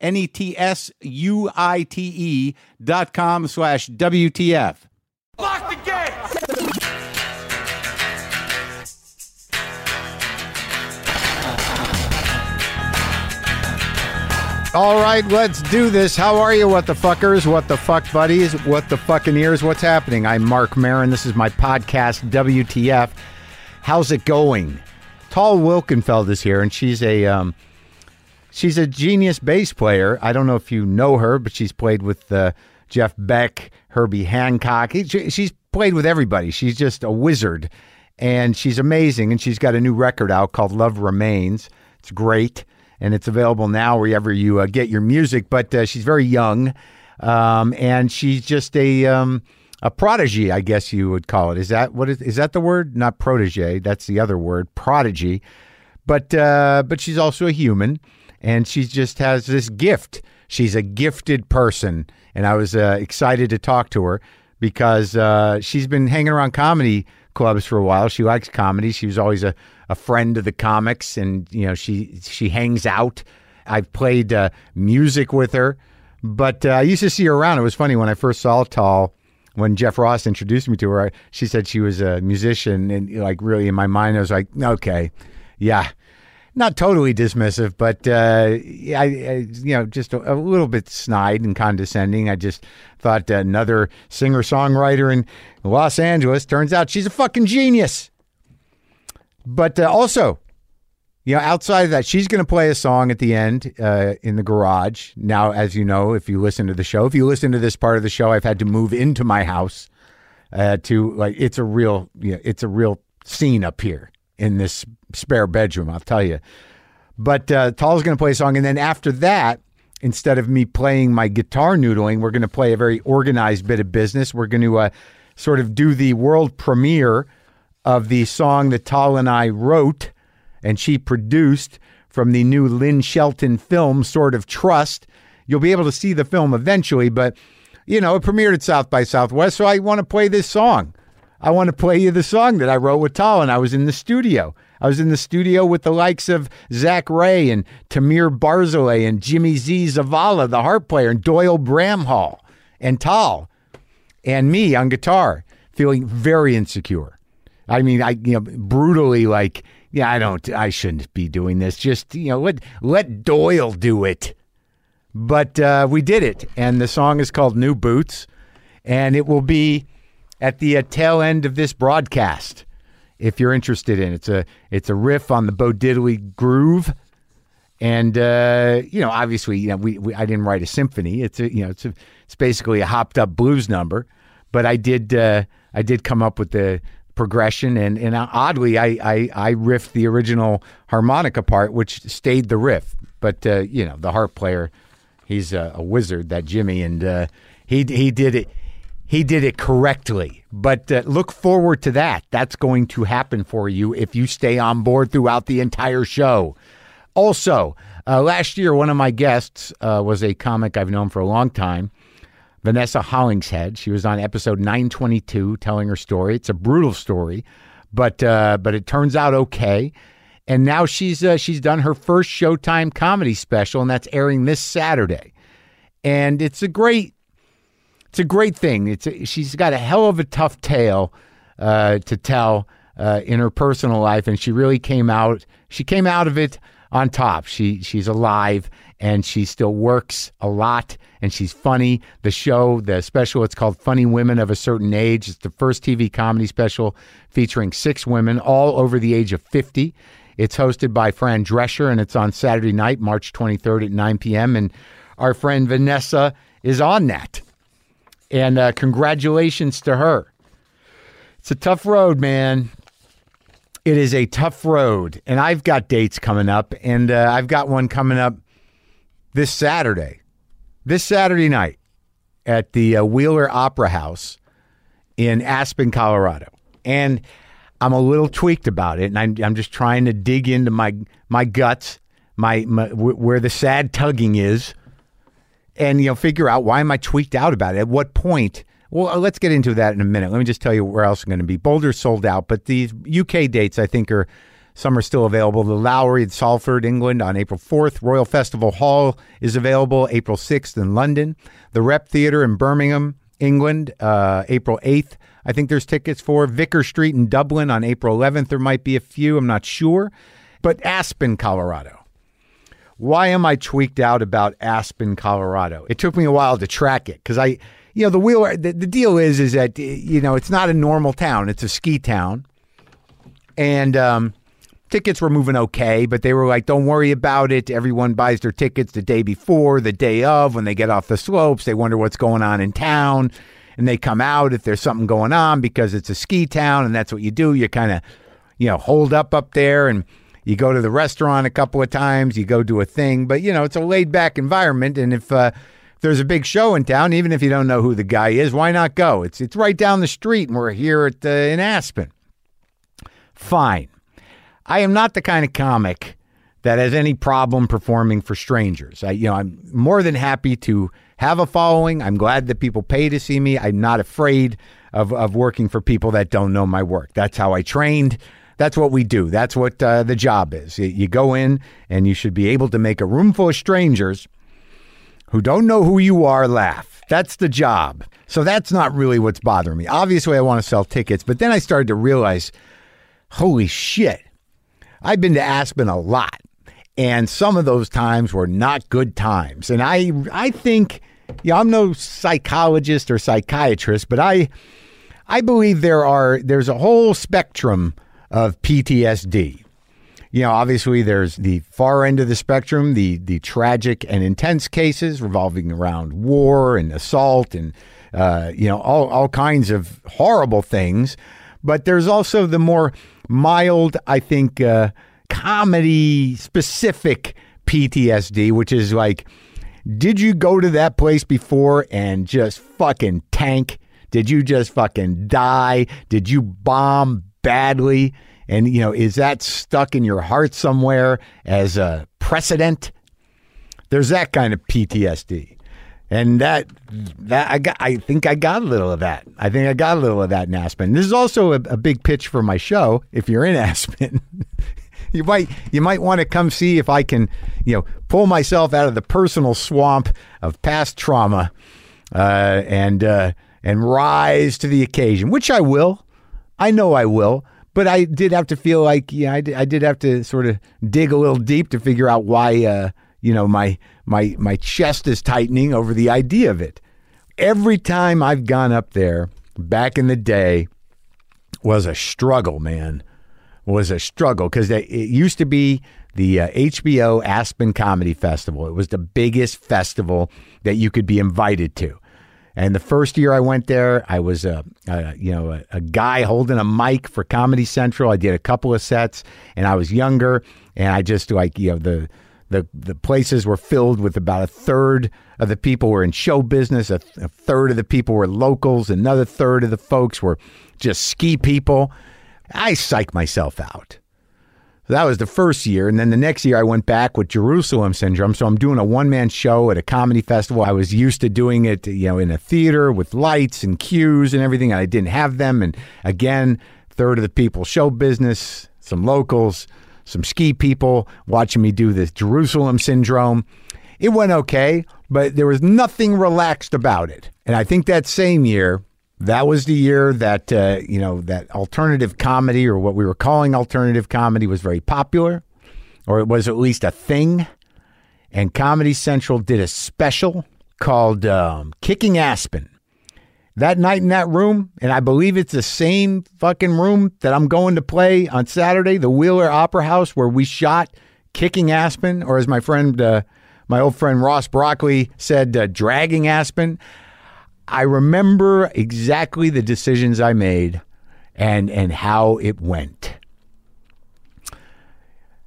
N E T S U I T E dot com slash WTF. Lock the gate! All right, let's do this. How are you, what the fuckers, what the fuck buddies, what the fucking ears? What's happening? I'm Marc Maron. This is my podcast, WTF. How's it going? Tal Wilkenfeld is here, and she's a um, she's a genius bass player. I don't know if you know her, but she's played with uh, Jeff Beck, Herbie Hancock. She- She's played with everybody. She's just a wizard, and she's amazing. And she's got a new record out called Love Remains. It's great, and it's available now wherever you uh, get your music. But uh, she's very young, um, and she's just a um, a prodigy, I guess you would call it. Is that what is, is that the word? Not protege. That's the other word, prodigy. But uh, but she's also a human, and she just has this gift. She's a gifted person, and I was uh, excited to talk to her because uh, she's been hanging around comedy clubs for a while. She likes comedy. She was always a, a friend of the comics, and you know she she hangs out. I've played uh, music with her, but uh, I used to see her around. It was funny when I first saw Tal. When Jeff Ross introduced me to her, she said she was a musician, and like really in my mind, I was like, okay, yeah, not totally dismissive, but uh, I, I, you know, just a, a little bit snide and condescending. I just thought another singer songwriter in Los Angeles. Turns out she's a fucking genius. But uh, also, you know, outside of that, she's going to play a song at the end uh, in the garage. Now, as you know, if you listen to the show, if you listen to this part of the show, I've had to move into my house uh, to like it's a real, you know, it's a real scene up here in this spare bedroom. I'll tell you. But uh, Tal's going to play a song, and then after that, instead of me playing my guitar noodling, we're going to play a very organized bit of business. We're going to uh, sort of do the world premiere of the song that Tal and I wrote and she produced from the new Lynn Shelton film, Sword of Trust. You'll be able to see the film eventually, but you know, it premiered at South by Southwest, so I want to play this song. I want to play you the song that I wrote with Tal, and I was in the studio. I was in the studio with the likes of Zac Rae and Tamir Barzilay and Jimmy Z Zavala, the harp player, and Doyle Bramhall and Tal and me on guitar, feeling very insecure. I mean, I you know brutally like, yeah, I don't, I shouldn't be doing this. Just you know, let let Doyle do it. But uh, we did it, and the song is called "New Boots," and it will be at the uh, tail end of this broadcast. If you're interested in it's a it's a riff on the Bo Diddley groove, and uh, you know, obviously, you know, we, we I didn't write a symphony. It's a you know, it's a, it's basically a hopped up blues number, but I did uh, I did come up with the progression, and and oddly, I I, I riffed the original harmonica part, which stayed the riff, but uh, you know, the harp player, he's a, a wizard, that Jimmy, and uh, he he did it. He did it correctly, but uh, look forward to that. That's going to happen for you if you stay on board throughout the entire show. Also, uh, last year, one of my guests uh, was a comic I've known for a long time, Vanessa Hollingshead. She was on episode 922 telling her story. It's a brutal story, but uh, but it turns out okay. And now she's uh, she's done her first Showtime comedy special, and that's airing this Saturday. And it's a great it's a great thing. It's a, she's got a hell of a tough tale uh, to tell uh, in her personal life, and she really came out. She came out of it on top. She she's alive and she still works a lot and she's funny. The show, the special, it's called Funny Women of a Certain Age. It's the first TV comedy special featuring six women, all over the age of 50. It's hosted by Fran Drescher and it's on Saturday night, March 23rd at 9 p.m. And our friend Vanessa is on that. And uh, congratulations to her. It's a tough road, man. It is a tough road. And I've got dates coming up, and uh, I've got one coming up this Saturday, this Saturday night at the uh, Wheeler Opera House in Aspen, Colorado. And I'm a little tweaked about it, and I'm, I'm just trying to dig into my my guts, my, my where the sad tugging is, and you know figure out why am I tweaked out about it. At what point? Well, let's get into that in a minute. Let me just tell you where else I'm going to be. Boulder's sold out, but these UK dates I think are some are still available. The Lowry at Salford, England on April 4th. Royal Festival Hall is available April 6th in London. The Rep Theatre in Birmingham, England, uh, April 8th. I think there's tickets for Vicar Street in Dublin on April 11th. There might be a few, I'm not sure. But Aspen, Colorado. Why am I tweaked out about Aspen, Colorado? It took me a while to track it because I, you know, the wheel. The, the deal is, is that you know, it's not a normal town; it's a ski town, and um, tickets were moving okay, but they were like, don't worry about it. Everyone buys their tickets the day before, the day of, when they get off the slopes. They wonder what's going on in town. And they come out if there's something going on because it's a ski town and that's what you do. You kind of, you know, hold up up there and you go to the restaurant a couple of times, you go do a thing. But, you know, it's a laid back environment. And if, uh, there's a big show in town, even if you don't know who the guy is, why not go? It's it's right down the street, and we're here at uh, in Aspen. Fine. I am not the kind of comic that has any problem performing for strangers. I, you know, I'm more than happy to have a following. I'm glad that people pay to see me. I'm not afraid of, of working for people that don't know my work. That's how I trained. That's what we do. That's what uh, the job is. You, go in and you should be able to make a room full of strangers who don't know who you are laugh. That's the job. So that's not really what's bothering me. Obviously, I want to sell tickets, but then I started to realize holy shit I've been to Aspen a lot, and some of those times were not good times. And I, I think, yeah, I'm no psychologist or psychiatrist, but I, I believe there are there's a whole spectrum of PTSD. You know, obviously there's the far end of the spectrum, the the tragic and intense cases revolving around war and assault and uh, you know all all kinds of horrible things. But there's also the more mild, I think, uh, comedy specific PTSD, which is like, did you go to that place before and just fucking tank? Did you just fucking die? Did you bomb badly? And, you know, is that stuck in your heart somewhere as a precedent? There's that kind of PTSD and that that I got I think I got a little of that. I think I got a little of that in Aspen. This is also a, a big pitch for my show. If you're in Aspen, you might you might want to come see if I can you know pull myself out of the personal swamp of past trauma uh, and uh, and rise to the occasion, which I will. I know I will. But I did have to feel like, yeah, I did, I did have to sort of dig a little deep to figure out why, uh, you know, my my my chest is tightening over the idea of it. Every time I've gone up there back in the day was a struggle, man. Was a struggle because it used to be the uh, HBO Aspen Comedy Festival. It was the biggest festival that you could be invited to. And the first year I went there, I was a, a you know a, a, guy holding a mic for Comedy Central. I did a couple of sets, and I was younger, and I just like you know the the the places were filled with about a third of the people were in show business, a, a third of the people were locals, another third of the folks were just ski people. I psyched myself out. That was the first year, and then the next year I went back with Jerusalem syndrome. So I'm doing a one man show at a comedy festival. I was used to doing it, you know, in a theater with lights and cues and everything. And I didn't have them, and again, third of the people show business, some locals some ski people watching me do this Jerusalem syndrome. It went okay, but there was nothing relaxed about it. And I think that same year, that was the year that uh, you know that alternative comedy or what we were calling alternative comedy was very popular. or it was at least a thing. And Comedy Central did a special called um, Kicking Aspen. That night in that room, and I believe it's the same fucking room that I'm going to play on Saturday, the Wheeler Opera House, where we shot Kicking Aspen, or as my friend, uh, my old friend Ross Broccoli said, uh, Dragging Aspen. I remember exactly the decisions I made and and how it went.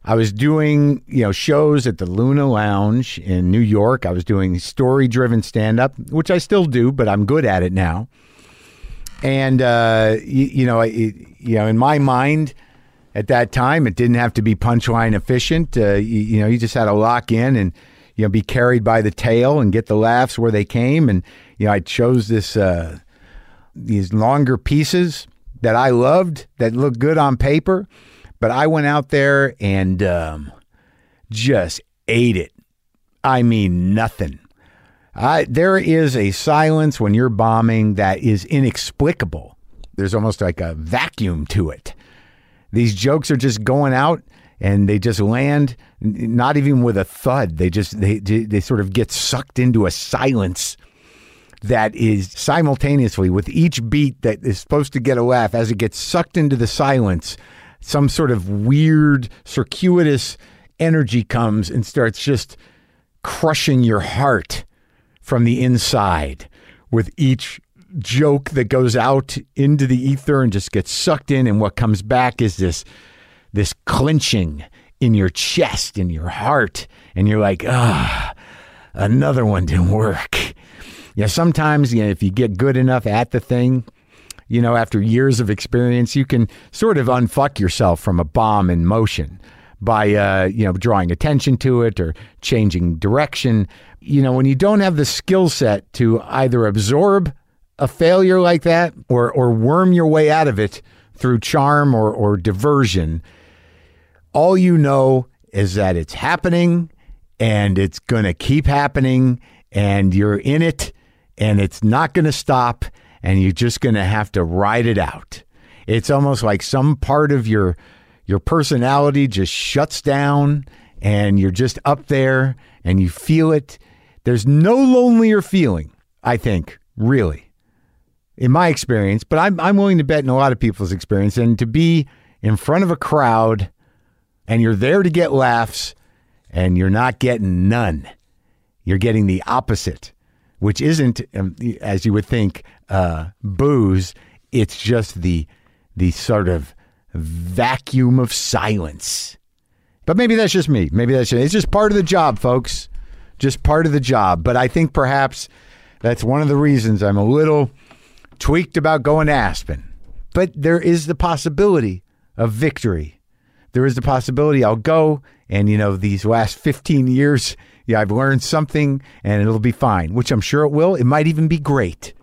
I was doing, you know, shows at the Luna Lounge in New York. I was doing story-driven stand-up, which I still do, but I'm good at it now. And uh, you, you know, it, you know, in my mind, at that time, it didn't have to be punchline efficient. Uh, you, you know, you just had to lock in and you know be carried by the tail and get the laughs where they came. And you know, I chose this uh, these longer pieces that I loved that looked good on paper but I went out there and um, just ate it. I mean, nothing. I, there is a silence when you're bombing that is inexplicable. There's almost like a vacuum to it. These jokes are just going out and they just land not even with a thud. They just they they sort of get sucked into a silence that is simultaneously with each beat that is supposed to get a laugh as it gets sucked into the silence some sort of weird, circuitous energy comes and starts just crushing your heart from the inside with each joke that goes out into the ether and just gets sucked in. And what comes back is this this clenching in your chest in your heart. And you're like ah another one didn't work yeah sometimes you know, if you get good enough at the thing you know, after years of experience, you can sort of unfuck yourself from a bomb in motion by, uh, you know, drawing attention to it or changing direction. You know, when you don't have the skill set to either absorb a failure like that or, or worm your way out of it through charm or, or diversion, all you know is that it's happening and it's going to keep happening and you're in it and it's not going to stop and you're just going to have to ride it out. It's almost like some part of your your personality just shuts down and you're just up there and you feel it. There's no lonelier feeling, I think, really. In my experience, but I'm I'm willing to bet in a lot of people's experience and to be in front of a crowd and you're there to get laughs and you're not getting none. You're getting the opposite which isn't, um, as you would think, uh, booze. It's just the the sort of vacuum of silence. But maybe that's just me. Maybe that's just, it's just part of the job, folks. Just part of the job. But I think perhaps that's one of the reasons I'm a little tweaked about going to Aspen. But there is the possibility of victory. There is the possibility I'll go and you know these last 15 years yeah, I've learned something and it'll be fine, which I'm sure it will. It might even be great.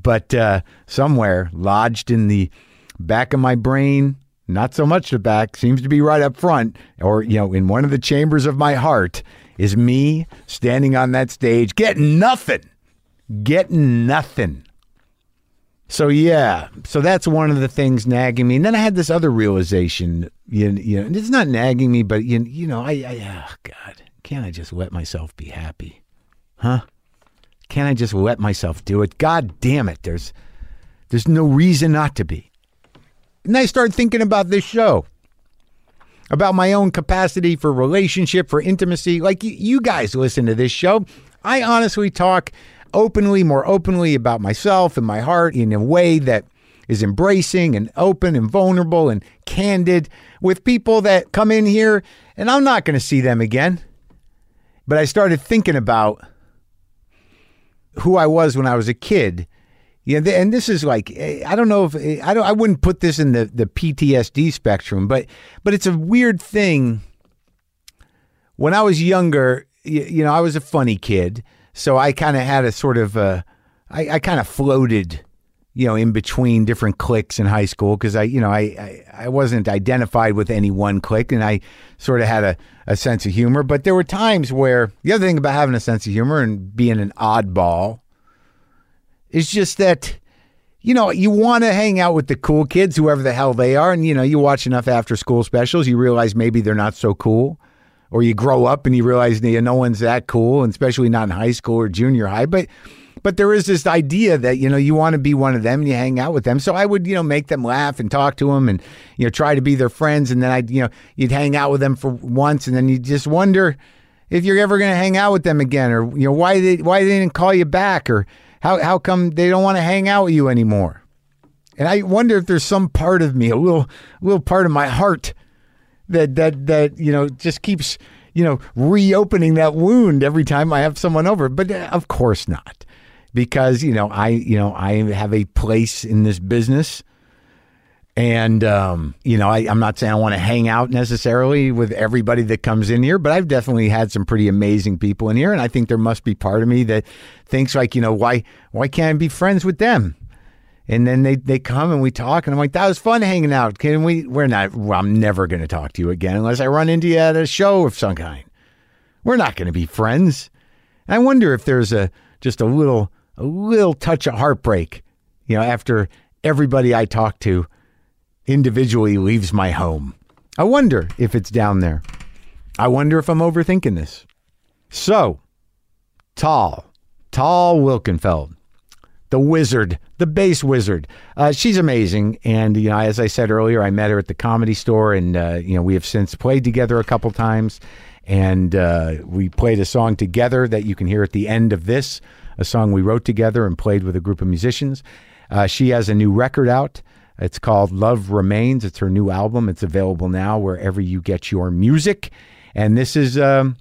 But uh, somewhere lodged in the back of my brain, not so much the back, seems to be right up front, or, you know, in one of the chambers of my heart, is me standing on that stage getting nothing. Getting nothing. So yeah, so that's one of the things nagging me. And then I had this other realization. You, you know, and it's not nagging me, but you, you know, I, I oh God, can't I just let myself be happy? Huh? Can't I just let myself do it? God damn it. There's there's no reason not to be. And I started thinking about this show. About my own capacity for relationship, for intimacy. Like you guys listen to this show. I honestly talk openly, more openly about myself and my heart in a way that is embracing and open and vulnerable and candid with people that come in here and I'm not going to see them again. But I started thinking about who I was when I was a kid. Yeah, and this is like I don't know if I don't I wouldn't put this in the the PTSD spectrum, but but it's a weird thing. When I was younger, you, you know, I was a funny kid, so I kind of had a sort of uh, I, I kind of floated you know, in between different cliques in high school because I, you know, I, I, I, wasn't identified with any one clique and I sort of had a, a sense of humor. But there were times where the other thing about having a sense of humor and being an oddball is just that you know, you want to hang out with the cool kids, whoever the hell they are. And, you know, you watch enough after school specials, you realize maybe they're not so cool. Or you grow up and you realize you know, no one's that cool, and especially not in high school or junior high. But but there is this idea that you know you want to be one of them and you hang out with them. So I would you know make them laugh and talk to them and you know try to be their friends. And then I'd you know you'd hang out with them for once, and then you just wonder if you're ever going to hang out with them again, or you know why they why they didn't call you back, or how how come they don't want to hang out with you anymore. And I wonder if there's some part of me, a little little part of my heart that that that you know just keeps you know reopening that wound every time I have someone over. But uh, of course not, because you know I you know I have a place in this business. And um, you know, I, I'm not saying I want to hang out necessarily with everybody that comes in here, but I've definitely had some pretty amazing people in here, and I think there must be part of me that thinks like, you know, why why can't I be friends with them? And then they, they come and we talk, and I'm like, that was fun hanging out. Can we? We're not. Well, I'm never going to talk to you again unless I run into you at a show of some kind. We're not going to be friends. And I wonder if there's a just a little a little touch of heartbreak, you know, after everybody I talk to individually leaves my home. I wonder if it's down there. I wonder if I'm overthinking this. So, Tal, Tal Wilkenfeld the wizard, the bass wizard. Uh, she's amazing, and you know, as I said earlier, I met her at the comedy store, and uh, you know, we have since played together a couple times, and uh, we played a song together that you can hear at the end of this, a song we wrote together and played with a group of musicians. Uh, she has a new record out. It's called Love Remains. It's her new album. It's available now wherever you get your music, and this is um,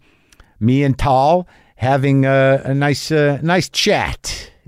me and Tal having a, a nice, uh, nice chat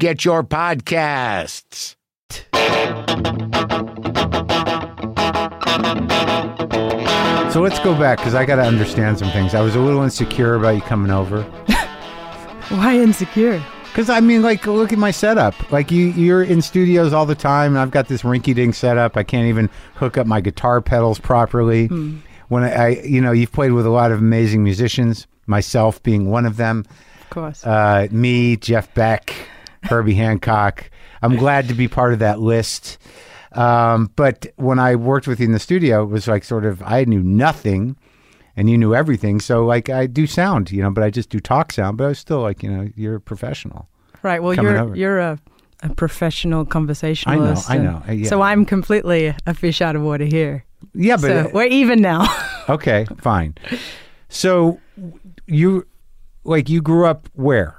get get your podcasts. So let's go back because I got to understand some things. I was a little insecure about you coming over. Why insecure? Because I mean, like, look at my setup. Like, you, you're in studios all the time, and I've got this rinky-dink setup. I can't even hook up my guitar pedals properly. Mm. When I, I, you know, you've played with a lot of amazing musicians, myself being one of them. Of course. Uh, me, Jeff Beck, Herbie Hancock. I'm glad to be part of that list. Um, but when I worked with you in the studio, it was like sort of I knew nothing, and you knew everything. So like I do sound, you know, but I just do talk sound. But I was still like, you know, you're a professional. Right. Well, you're over. you're a, a professional conversationalist. I know. I know. Uh, yeah. So I'm completely a fish out of water here. Yeah, but so uh, we're even now. okay, fine. So you like you grew up where?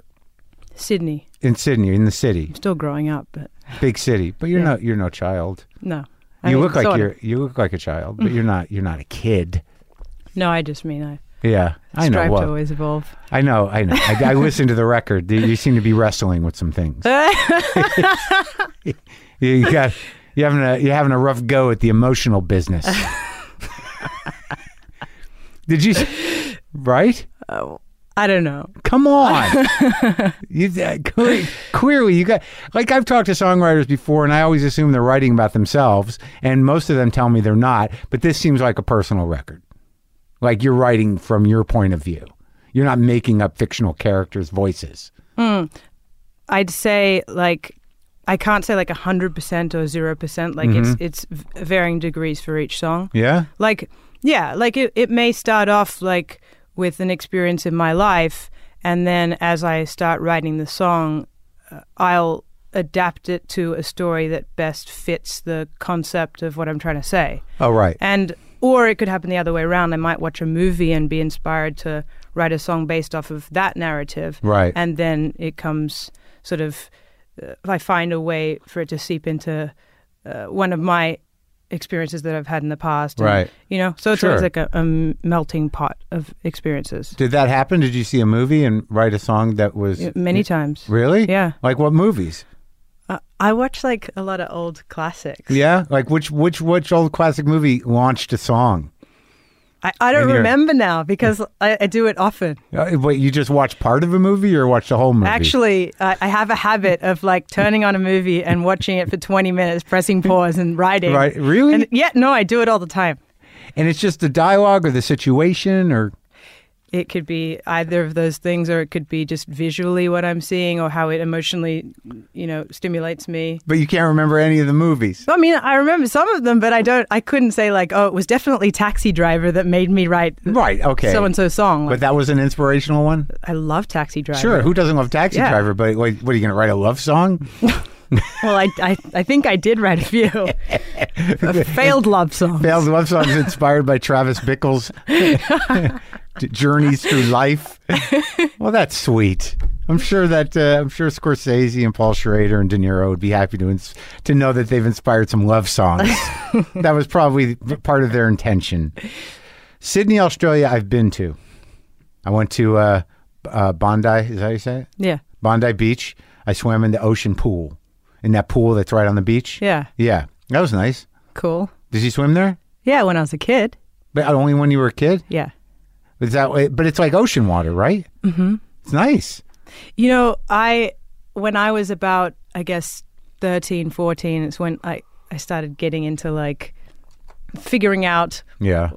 Sydney in Sydney, in the city. I'm still growing up, but big city. But you're yeah. not. You're no child. No. I you mean, look like you're. Of. You look like a child, but you're not. You're not a kid. No, I just mean I. Yeah, I know. Strive well, to always evolve. I know. I know. I, I listened to the record. You seem to be wrestling with some things. you got. You having a. You're having a rough go at the emotional business. Did you? Right. Oh. I don't know. Come on. you, uh, clearly, clearly, you got like I've talked to songwriters before, and I always assume they're writing about themselves, and most of them tell me they're not. But this seems like a personal record, like you're writing from your point of view. You're not making up fictional characters' voices. Mm. I'd say like I can't say like hundred percent or zero percent. Like mm-hmm. it's it's varying degrees for each song. Yeah. Like yeah, like it, it may start off like with an experience in my life, and then as I start writing the song, uh, I'll adapt it to a story that best fits the concept of what I'm trying to say. Oh, right. And or it could happen the other way around. I might watch a movie and be inspired to write a song based off of that narrative. Right. And then it comes sort of uh, I find a way for it to seep into uh, one of my experiences that I've had in the past. and, Right. You know, so it's Sure. always like a, a melting pot of experiences. Did that happen? Did you see a movie and write a song that was Yeah, Many times. really? Yeah. Like what movies? Uh, I watch like a lot of old classics. Yeah. Like which which which old classic movie launched a song? I, I don't remember now because I, I do it often. Uh, Wait, you just watch part of a movie or watch the whole movie? Actually, I I have a habit of like turning on a movie and watching it for 20 minutes, pressing pause and writing. Right? Really? And yeah, no, I do it all the time. and it's just the dialogue or the situation or It could be either of those things, or it could be just visually what I'm seeing or how it emotionally, you know, stimulates me. but you can't remember any of the movies. I mean, I remember some of them, but I don't. I couldn't say like, oh, it was definitely Taxi Driver that made me write Right. Okay. so and so song. but that was an inspirational one. I love Taxi Driver. Sure. Who doesn't love Taxi Yeah. Driver? But like, what are you going to write a love song? Well, I, I, I think I did write a few. a failed love songs. Failed love songs inspired by Travis Bickle's journeys through life. Well, that's sweet. I'm sure that uh, I'm sure Scorsese and Paul Schrader and De Niro would be happy to ins- to know that they've inspired some love songs. that was probably part of their intention. Sydney, Australia, I've been to. I went to uh, uh, Bondi. Is that how you say it? Yeah. Bondi Beach. I swam in the ocean pool, in that pool that's right on the beach. Yeah. Yeah, that was nice. Cool. Did you swim there? Yeah, when I was a kid. But only when you were a kid. Yeah. Is that? way- But it's like ocean water, right? Mm-hmm. It's nice. You know, I when I was about I guess 13, 14, it's when I I started getting into like figuring out Yeah.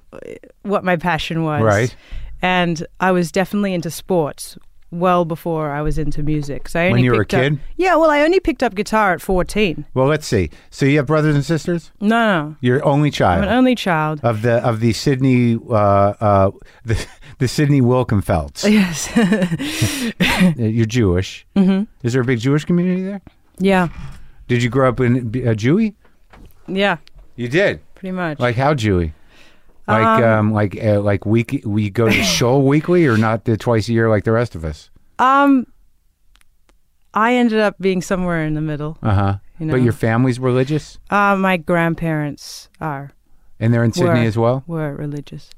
what my passion was. Right. And I was definitely into sports well before I was into music. So I When only you were a picked up- kid? yeah, well, I only picked up guitar at 14. Well, let's see. So you have brothers and sisters. No, no. You're only I'm child an only child. of the of the Sydney uh, uh, the the Sydney Wilkenfelds. Yes. Uh, You're Jewish. Mm-hmm. Is there a big Jewish community there? yeah. Did you grow up in uh, Jewy? Yeah, You did. pretty much. Like how Jewy? Like um, like uh, like week we go to shul weekly or not the twice a year like the rest of us. um I ended up being somewhere in the middle. Uh huh. You But your family's religious, Uh, my grandparents are and they're in Sydney Were. as well. were religious.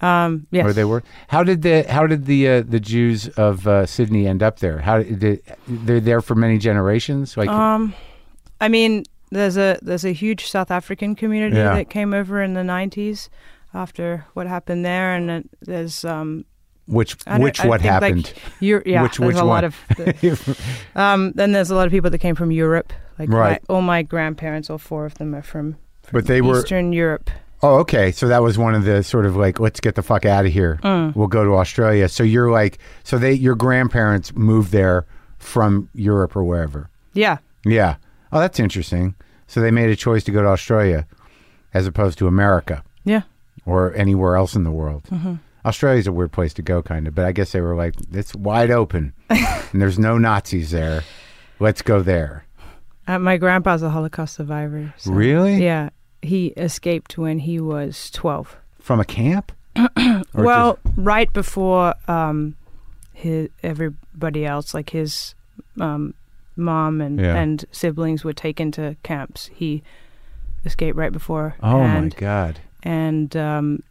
Um, yes. Or they were. How did the how did the uh, the Jews of uh, Sydney end up there? How did they're there for many generations? Like Um, I mean, there's a there's a huge South African community Yeah. that came over in the '90s after what happened there, and then there's um, which which what think, like, happened? Euro- yeah, Which- there's which a one? lot of. um, then there's a lot of people that came from Europe. Like Right. my, all my grandparents, all four of them are from, from But they were- Eastern Europe. oh, okay. So that was one of the sort of like let's get the fuck out of here. Mm. We'll go to Australia. So you're like so they your grandparents moved there from Europe or wherever. Yeah, Yeah. Oh, that's interesting. So they made a choice to go to Australia as opposed to America. yeah. Or anywhere else in the world. Mm-hmm. Australia's a weird place to go, kind of, but I guess they were like, it's wide open and there's no Nazis there. Let's go there. Uh, my grandpa's a Holocaust survivor. so- Really? Yeah, he escaped when he was 12. From a camp? Well, right before um, his everybody else, like his um, mom and Yeah. and siblings, were taken to camps. He escaped right before. oh my God. And um,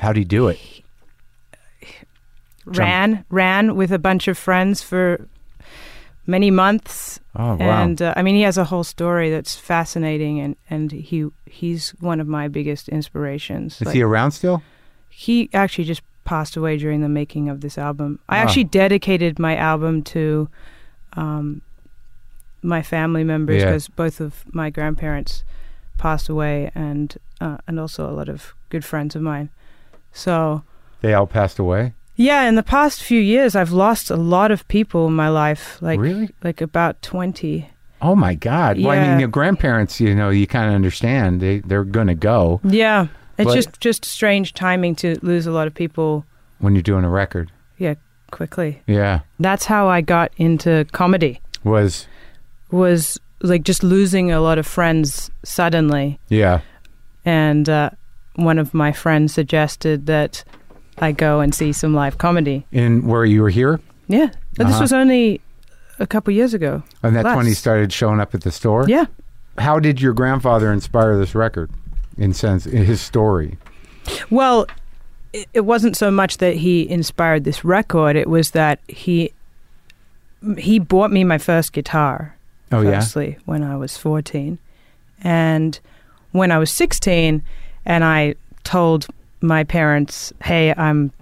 How'd he do it? ran ran with a bunch of friends for many months. Oh, wow. And uh, I mean, he has a whole story that's fascinating, and and he he's one of my biggest inspirations. Is Like, he around still? he actually just passed away during the making of this album. I Ah. actually dedicated my album to um, my family members Yeah. because both of my grandparents passed away, and uh, and also a lot of good friends of mine. So They all passed away? yeah, in the past few years, I've lost a lot of people in my life, like Really? like about twenty. Oh my God. Well, I mean, your grandparents, you know, you kind of understand. They, they're going to go Yeah, it's But- just just strange timing to lose a lot of people. when you're doing a record. Yeah, quickly. Yeah. That's how I got into comedy. Was was like just losing a lot of friends suddenly. Yeah. And uh, one of my friends suggested that I go and see some live comedy. In where you were here, Yeah. But this Uh-huh. was only a couple years ago. and that's when he started showing up at the store. Yeah. How did your grandfather inspire this record? In sense, in his story. Well, it, it wasn't so much that he inspired this record, it was that he he bought me my first guitar. Oh yeah. firstly when I was 14. And when I was 16 and I told my parents, "Hey, I'm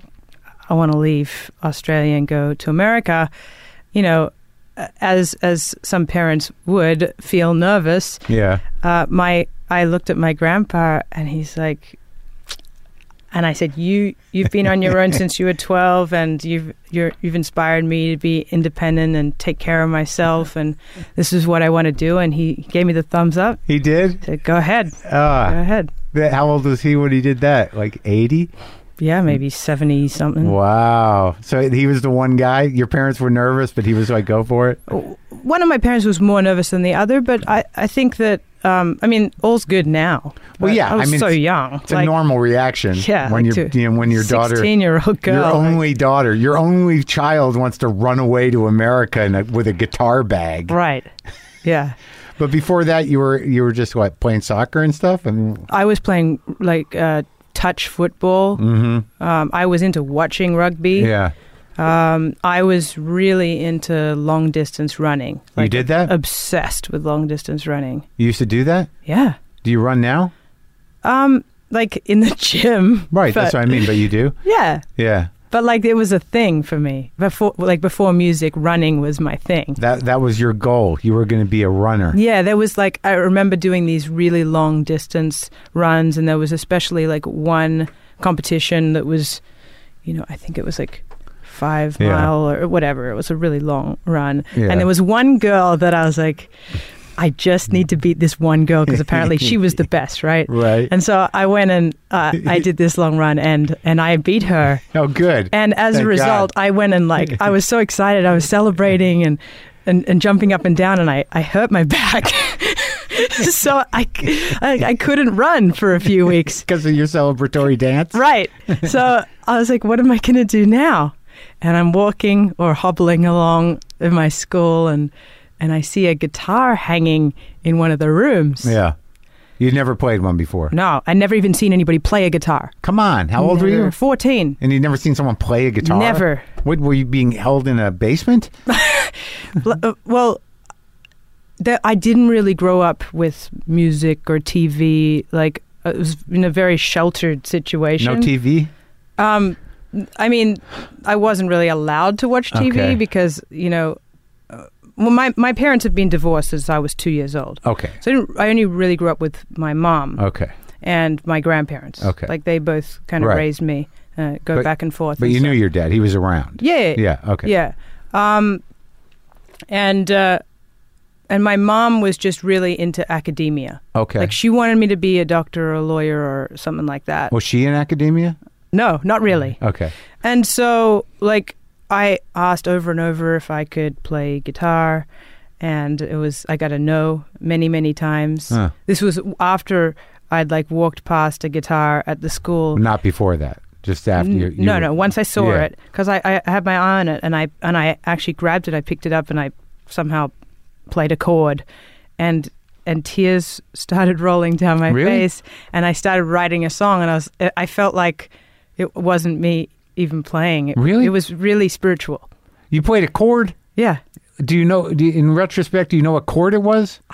I want to leave Australia and go to America." You know, as as some parents would feel nervous, Yeah. uh, my I looked at my grandpa and he's like and I said you you've been on your own since you were 12 and you've you're, you've inspired me to be independent and take care of myself and this is what I want to do and he gave me the thumbs up He did. said go ahead go Uh, ahead how old was he when he did that? Like eighty. yeah maybe 70 something Wow. So he was the one guy. Your parents were nervous, but he was like, "Go for it." one of my parents was more nervous than the other but I, I think that um, I mean all's good now Well, yeah, I was I mean, so it's- young It's a normal reaction. Yeah, When like you're, you know, when your daughter, 16 year old girl your like- only daughter, your only child wants to run away to America in a, with a guitar bag. right yeah But before that, you were you were just what playing soccer and stuff. And I was playing like uh, touch football. mm-hmm. Um, I was into watching rugby. yeah, Um, I was really into long distance running. you did that. Obsessed with long distance running. you used to do that. Yeah. Do you run now? Um, like in the gym. Right. that's what I mean. But you do. Yeah. Yeah. But like it was a thing for me before. Like before music, running was my thing. That that was your goal. You were going to be a runner. Yeah, there was like I remember doing these really long distance runs, and there was especially like one competition that was, you know, I think it was like five Yeah. mile or whatever. It was a really long run, Yeah. and there was one girl that I was like, I just need to beat this one girl because apparently she was the best, right? Right. And so I went and uh, I did this long run, and and I beat her. oh, good. And as Thank a result, I went and like I was so excited. I was celebrating and and, and jumping up and down, and I, I hurt my back. so I, I I couldn't run for a few weeks. Because of your celebratory dance. Right. So I was like, what am I going to do now? And I'm walking or hobbling along in my school, and and I see a guitar hanging in one of the rooms. Yeah. You'd never played one before. No, I'd never even seen anybody play a guitar. Come on. How old were you? Fourteen. And you'd never seen someone play a guitar? Never. What were you being held in a basement? Uh, well, that I didn't really grow up with music or TV. Like uh, it was in a very sheltered situation. No TV? Um, I mean, I wasn't really allowed to watch TV Okay. because you know, uh, well, my my parents have been divorced since I was two years old. Okay. So I, didn't, I only really grew up with my mom Okay. and my grandparents. Okay. like they both kind of Right. raised me, uh, go But- back and forth. But and you stuff. knew your dad. He was around. Yeah. Yeah. Okay. Yeah. Um, and uh, and my mom was just really into academia. Okay. Like she wanted me to be a doctor or a lawyer or something like that. was she in academia? No, not really. Mm, okay. And so like I asked over and over if I could play guitar and it was I got a no many many times. Huh. This was after I'd like walked past a guitar at the school. Not before that. Just after you. You no, were- no. Once I saw Yeah. it, because I, I had my eye on it, and I and I actually grabbed it. I picked it up, and I somehow played a chord, and and tears started rolling down my Really? face, and I started writing a song, and I was I felt like it wasn't me even playing. It, Really? it was really spiritual. You played a chord? Yeah, Do you know, do you, in retrospect, do you know what chord it was?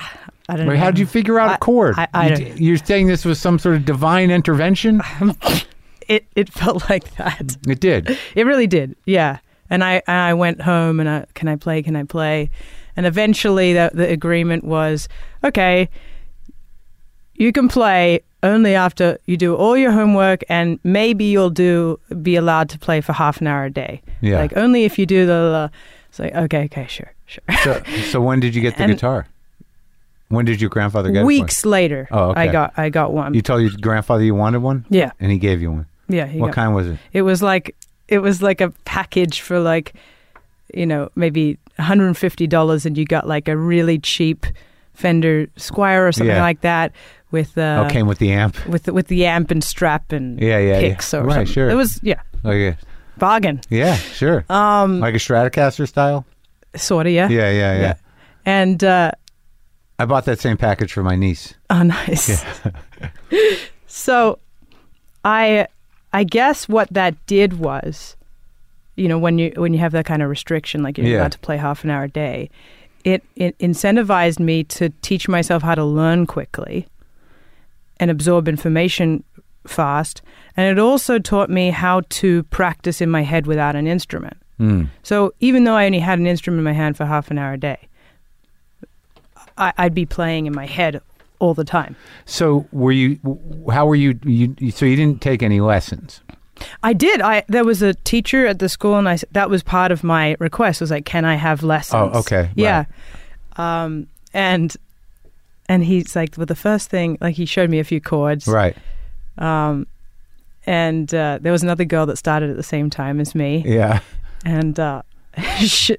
I don't Or know. how did you figure out a I- chord? I- I you, you're saying this was some sort of divine intervention? It it felt like that. It did. It really did. Yeah. And I I went home and I can I play? Can I play? And eventually the the agreement was okay. You can play only after you do all your homework and maybe you'll do be allowed to play for half an hour a day. Yeah. Like only if you do the. It's like okay, okay, sure, sure. So, so when did you get the And- guitar? When did your grandfather get it? Weeks later, Oh, okay. I got I got one. You told your grandfather you wanted one, yeah, and he gave you one. yeah. he what kind was it? It was like it was like a package for like, you know, maybe $150 and you got like a really cheap Fender Squier or something Yeah. like that with uh, oh, came with the amp. with the, with the amp and strap and Yeah, yeah, yeah. or Right, something. sure. It was yeah, Oh, yeah. bargain. Yeah, sure. Um, like a Stratocaster style? sort of yeah. Yeah, yeah, yeah. Yeah. And uh, I bought that same package for my niece. Oh, nice. so, I, I guess what that did was, you know, when you when you have that kind of restriction, like you're Yeah. allowed to play half an hour a day, it it incentivized me to teach myself how to learn quickly, and absorb information fast, and it also taught me how to practice in my head without an instrument. Mm. So even though I only had an instrument in my hand for half an hour a day, I, I'd be playing in my head all the time. So were you? How were you, you? So you didn't take any lessons? I did. I there was a teacher at the school, and I that was part of my request. Was like, can I have lessons? Oh, okay, Yeah. Um, and and he's like, well, the first thing, like, he showed me a few chords. Right. Um, and uh, there was another girl that started at the same time as me, Yeah. and uh, she,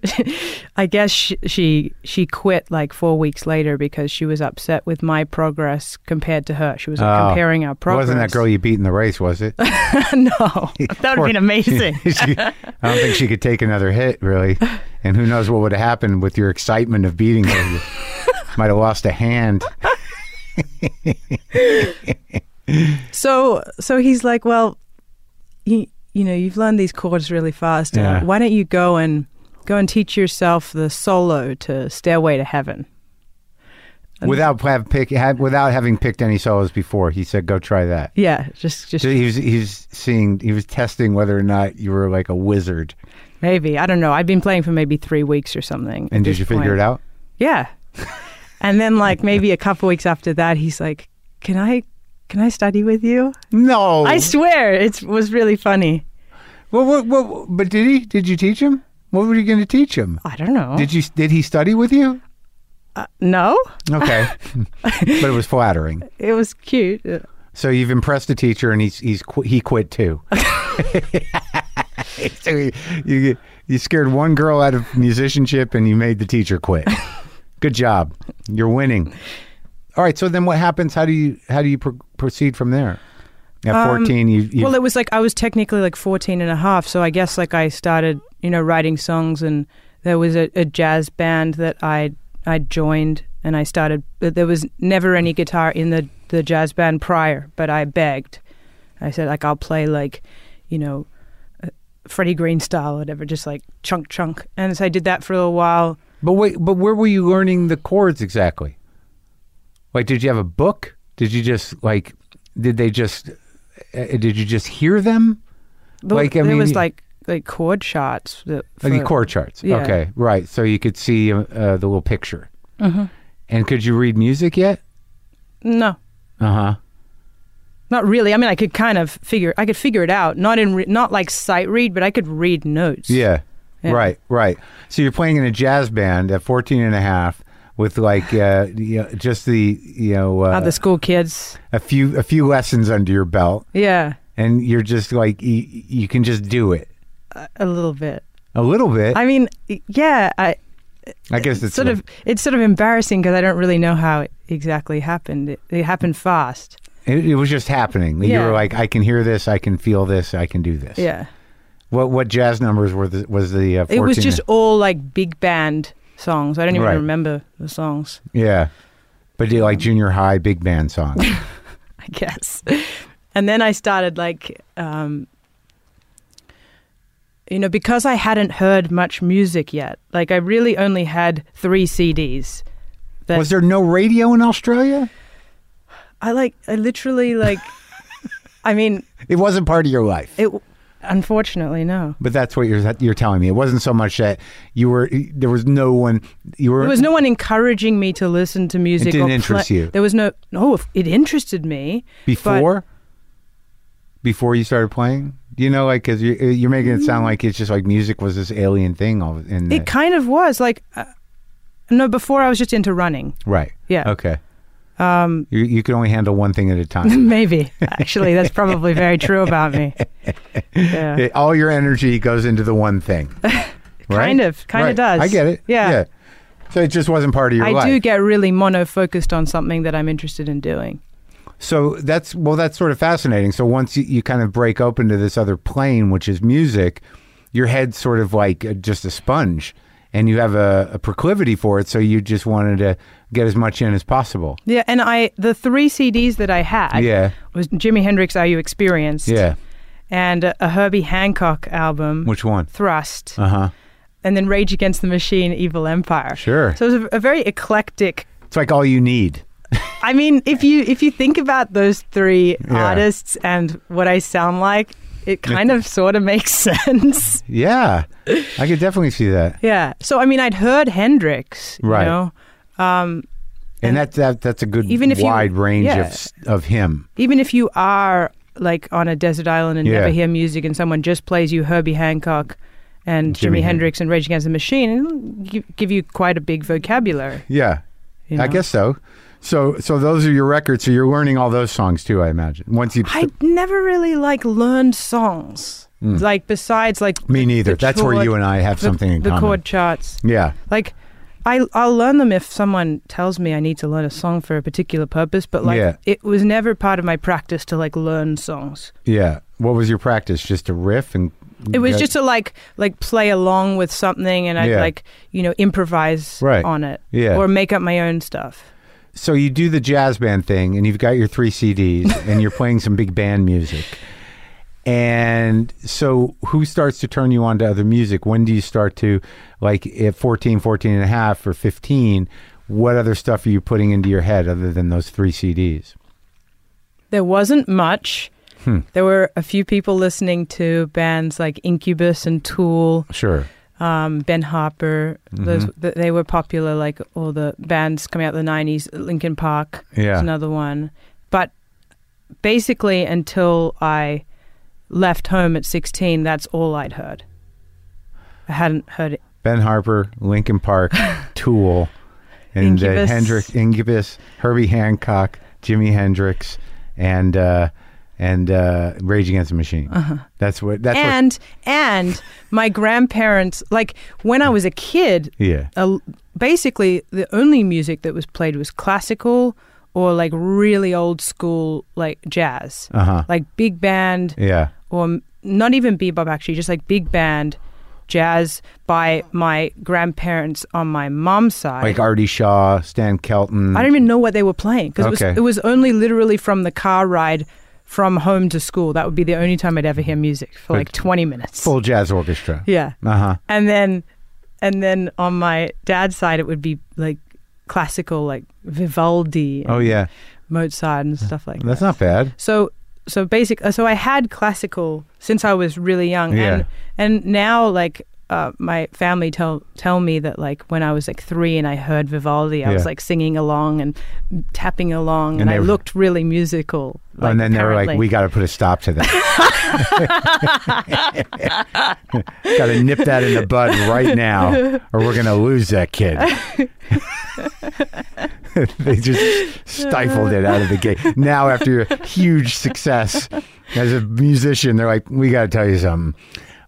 I guess she, she she quit like four weeks later because she was upset with my progress compared to her. She was like, Oh. comparing our progress. Wasn't that girl you beat in the race? Was it? no, that would have been amazing. She- I don't think she could take another hit, really. And who knows what would have happened with your excitement of beating her? Might have lost a hand. So so he's like, well, you you know, you've learned these chords really fast. Uh, Yeah. why don't you go and go and teach yourself the solo to Stairway to Heaven? And- Without have pick, had, without having picked any solos before, he said, "Go try that." Yeah, just just So he was he was seeing he was testing whether or not you were like a wizard. maybe I don't know. I've been playing for maybe three weeks or something. And did you figure it out? Yeah. and then like maybe a couple weeks after that, he's like, "Can I can I study with you?" No. I swear, it was really funny. well, what, what, but did he? Did you teach him? What were you going to teach him? I don't know. Did you? Did he study with you? uh, no, Okay, but it was flattering. it was cute. So you've impressed the teacher, and he's he's qu- he quit too. so you, you you scared one girl out of musicianship, and you made the teacher quit. Good job. You're winning. All right. So then, what happens? How do you how do you pro- proceed from there? At Um, 14, you, you well, it was like I was technically like 14 and a half. So I guess like I started, you know, writing songs and there was a, a jazz band that I I joined and I started, but there was never any guitar in the, the jazz band prior, but I begged. I said like, I'll play like, you know, uh, Freddie Green style or whatever, just like chunk chunk. And so I did that for a little while. But wait, but where were you learning the chords exactly? Like, did you have a book? Did you just like? Did they just? Uh, did you just hear them? But Like, I there mean, was like, like chord charts. That Like the chord charts. Yeah. Okay, right. So you could see uh, uh, the little picture. Mhm. And could you read music yet? No. Uh huh. Not really. I mean, I could kind of figure. I could figure it out. Not in, re- not like sight read, but I could read notes. Yeah. Yeah. Right. Right. So you're playing in a jazz band at 14 and a half with like uh, you know, just the you know uh, Other school kids. a few a few lessons under your belt, Yeah, and you're just like you, you can just do it a, a little bit. a little bit. I mean, yeah. I I guess it's sort like- of. It's sort of embarrassing because I don't really know how it exactly happened. It, it happened fast. It, it was just happening. You were like, I can hear this, I can feel this, I can do this. Yeah. What what jazz numbers were the was the uh, It was just all like big band songs. I don't even Right. remember the songs. yeah, but you like junior high big band songs. I guess. And then I started like, um, you know, because I hadn't heard much music yet. Like I really only had three CDs. That was there no radio in Australia? I like. I literally like. I mean, It wasn't part of your life. it. Unfortunately, no. but that's what you're you're telling me. It wasn't so much that you were there was no one you were There was no one encouraging me to listen to music. didn't or interest play- you? There was no. No, it interested me. before before you started playing. You know, like because you're, you're making it sound like it's just like music was this alien thing. All in It kind of was like. Uh, no, before I was just into running. right. Yeah. Okay. Um, You you could only handle one thing at a time. maybe. Actually, that's probably very true about me. Yeah. It- all your energy goes into the one thing. right? Kind of, kind Right. of does. I get it. Yeah. yeah. So it just wasn't part of your I life. do get really mono focused on something that I'm interested in doing. So that's well, that's sort of fascinating. So once you, you kind of break open to this other plane, which is music, your head's sort of like just a sponge, and you have a, a proclivity for it. So you just wanted to get as much in as possible. Yeah, and I the three CDs that I had Yeah, was Jimi Hendrix Are You Experienced? yeah. And a, a Herbie Hancock album, Which one? Thrust, Uh huh. and then Rage Against the Machine, Evil Empire. Sure. So it was a, a very eclectic. It's like all you need. I mean, if you if you think about those three Yeah. artists and what I sound like, it kind of sort of makes sense. Yeah, I could definitely see that. yeah. So I mean, I'd heard Hendrix, you Right. know, um, And that that that's a good Even if you- wide range yeah. of of him. even if you are like on a desert island and Yeah. never hear music and someone just plays you Herbie Hancock and Jimi Jimi Hen- Hendrix and Rage Against the Machine, it'll give you quite a big vocabulary. Yeah, you I guess so. So so those are your records. So you're learning all those songs too, I imagine. Once you I never really like learned songs. Hmm. Like besides like me neither. the That's where you and I have the, something in the common. The chord charts. Yeah. Like I I'll learn them if someone tells me I need to learn a song for a particular purpose, but like Yeah. it was never part of my practice to like learn songs. Yeah. What was your practice? Just to riff and It was just to like like play along with something and I'd Yeah. like, you know, improvise Right. on it. Yeah. Or make up my own stuff. So you do the jazz band thing and you've got your three CDs and you're playing some big band music. And so who starts to turn you on to other music? When do you start to like at 14, 14 and a half or 15, what other stuff are you putting into your head other than those three CDs? There wasn't much. Hmm. There were a few people listening to bands like Incubus and Tool, Sure. Um, Ben Harper. Those Mm-hmm. th- they were popular, like all the bands coming out the '90s. Linkin Park Yeah. is another one. But basically, until I left home at 16, that's all I'd heard. I hadn't heard it. Ben Harper, Linkin Park, Tool, and uh, Incubus. Hendrix, Incubus, Herbie Hancock, Jimi Hendrix, and uh, and uh, Rage Against the Machine. That's what. That's and and my grandparents, like when I was a kid. Yeah. uh, basically the only music that was played was classical or like really old school like jazz Uh huh. like big band Yeah. or not even bebop actually just like big band jazz by my grandparents on my mom's side Like Artie Shaw, Stan Kenton. i don't even know what they were playing because Okay. it, was, it was only literally from the car ride from home to school that would be the only time i'd ever hear music for like 20 minutes full jazz orchestra. yeah Uh huh. and then and then on my dad's side it would be like classical like vivaldi and Oh yeah. mozart and stuff like that. That's that not bad. so so basic so i had classical since i was really young Yeah. and and now like uh, my family tell tell me that like when I was like three and I heard Vivaldi, I Yeah. was like singing along and tapping along, And and, I were- looked really musical. Like, and then they were like, "We got to put a stop to that. got to nip that in the bud right now, or we're gonna lose that kid." they just stifled it out of the gate. Now, after a huge success as a musician, they're like, "We got to tell you something.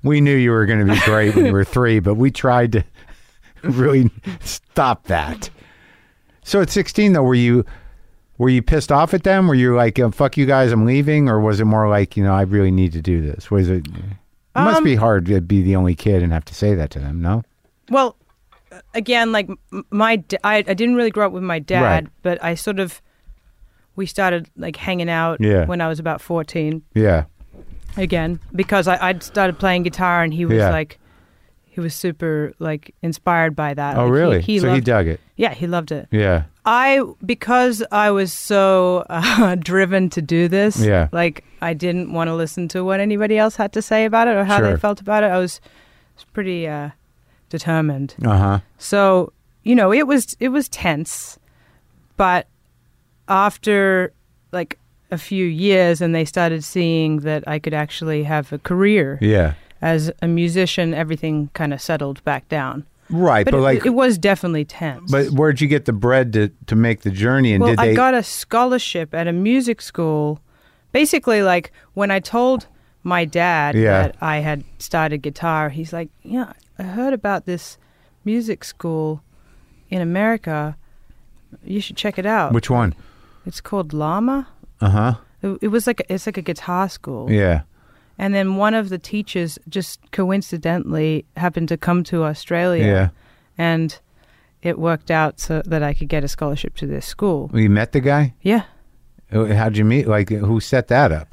We knew you were going to be great when you were three, but we tried to really stop that." So at 16, though, were you were you pissed off at them? Were you like, uh, "Fuck you guys, I'm leaving," or was it more like, you know, I really need to do this? Was it? It must Um, be hard to be the only kid and have to say that to them. No. Well, again, like my, I didn't really grow up with my dad, Right. but I sort of, we started like hanging out Yeah. when I was about fourteen Yeah. Again because I, I'd started playing guitar and he was Yeah. like, he was super like inspired by that. Oh, Like, really? He, he so he loved, dug it. yeah, he loved it. Yeah. I because I was so uh, driven to do this. Yeah. Like I didn't want to listen to what anybody else had to say about it or how Sure. they felt about it. I was, was pretty uh, determined. Uh huh. So you know, it was it was tense, but after like a few years, and they started seeing that I could actually have a career Yeah. as a musician, everything kind of settled back down. Right, But, but, it, like, it was definitely tense. but where'd you get the bread to to make the journey? And well, did I got a scholarship at a music school. Basically, like when I told my dad Yeah. that I had started guitar, he's like, "Yeah, I heard about this music school in America. You should check it out. Which one? It's called LAMA. Uh huh. It, it was like a, it's like a guitar school. Yeah. And then one of the teachers just coincidentally happened to come to Australia. Yeah. And it worked out so that I could get a scholarship to this school. You met the guy? Yeah. How'd you meet? Like, who set that up?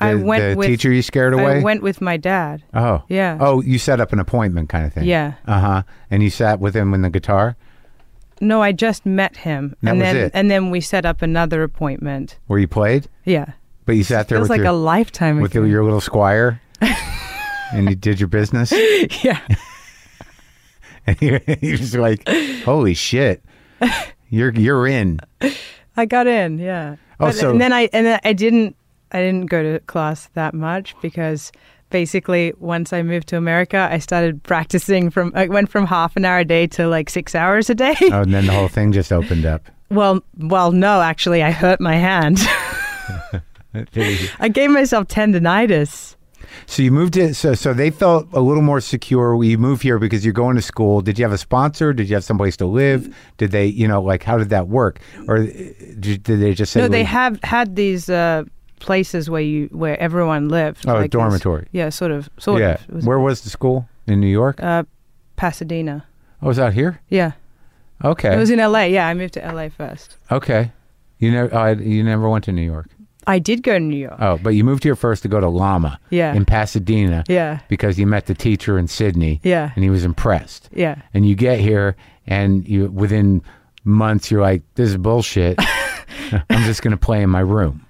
The, I went the with teacher you scared away. I went with my dad. oh. Yeah. Oh, you set up an appointment kind of thing. Yeah. Uh huh. And you sat with him in the guitar No, I just met him. That and was then it? and then we set up another appointment. where you played, Yeah. but you sat there Feels with like your a lifetime with ago. your little Squier, and you did your business. yeah. And he, he was like, "Holy shit, you're you're in." I got in, yeah. Oh, But- so- and then I and then I didn't I didn't go to class that much because basically once I moved to America, I started practicing from I went from half an hour a day to like 6 hours a day. Oh, and then the whole thing just opened up. well, well no, actually I hurt my hand. I gave myself tendonitis. So you moved to so so they felt a little more secure. You moved here because you're going to school. Did you have a sponsor? Did you have someplace to live? Did they, you know, like how did that work? Or uh, did, did they just say? No, they have had these uh, places where you where everyone lived. Oh, like dormitory. yeah, sort of, sort yeah. of. It was, Where was the school in New York? uh, Pasadena. Oh, was out here? Yeah, Okay. it was in L.A. Yeah, I moved to L.A. first. okay. You never, oh, you never went to New York. I did go to New York. Oh, but you moved here first to go to LAMA Yeah. in Pasadena yeah, because you met the teacher in Sydney yeah, and he was impressed. yeah. And you get here and you within months you're like, this is bullshit. I'm just going to play in my room.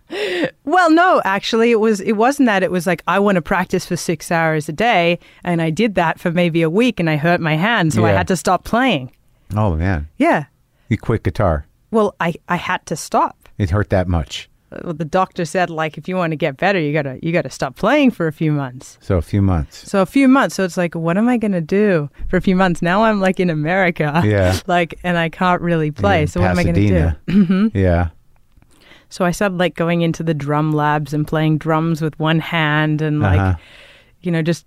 Well, no, actually, it was. It wasn't that. It was like I want to practice for six hours a day, and I did that for maybe a week, and I hurt my hand, so I had to stop playing. Oh man, Yeah. you quit guitar. Well, I I had to stop. It hurt that much. Uh, The doctor said, like, if you want to get better, you gotta you gotta stop playing for a few months. So a few months. So a few months. So it's like, what am I gonna do for a few months? Now I'm like in America. Yeah. like, and I can't really play. In so what am I gonna do? Yeah. So I started like going into the drum labs and playing drums with one hand and like Uh-huh. you know just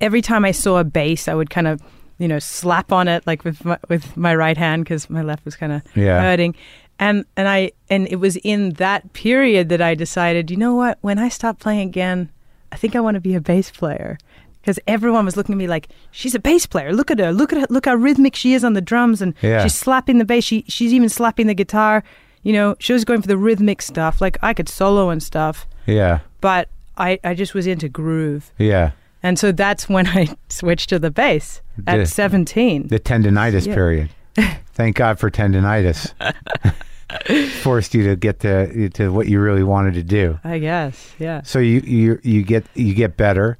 every time I saw a bass I would kind of you know slap on it like with my, with my right hand cuz my left was kind of Yeah. hurting. And and I and it was in that period that I decided you know what? When I stop playing again I think I want to be a bass player. Because everyone was looking at me like she's a bass player. Look at her. Look at her look how rhythmic she is on the drums. And Yeah. she's slapping the bass. She she's even slapping the guitar you know she was going for the rhythmic stuff like I could solo and stuff Yeah. but I, I just was into groove. Yeah. And so that's when I switched to the bass at The- 17. The tendonitis Yeah. period. Thank God for tendonitis. Forced you to get to to what you really wanted to do. I guess. Yeah. So you you you get you get better,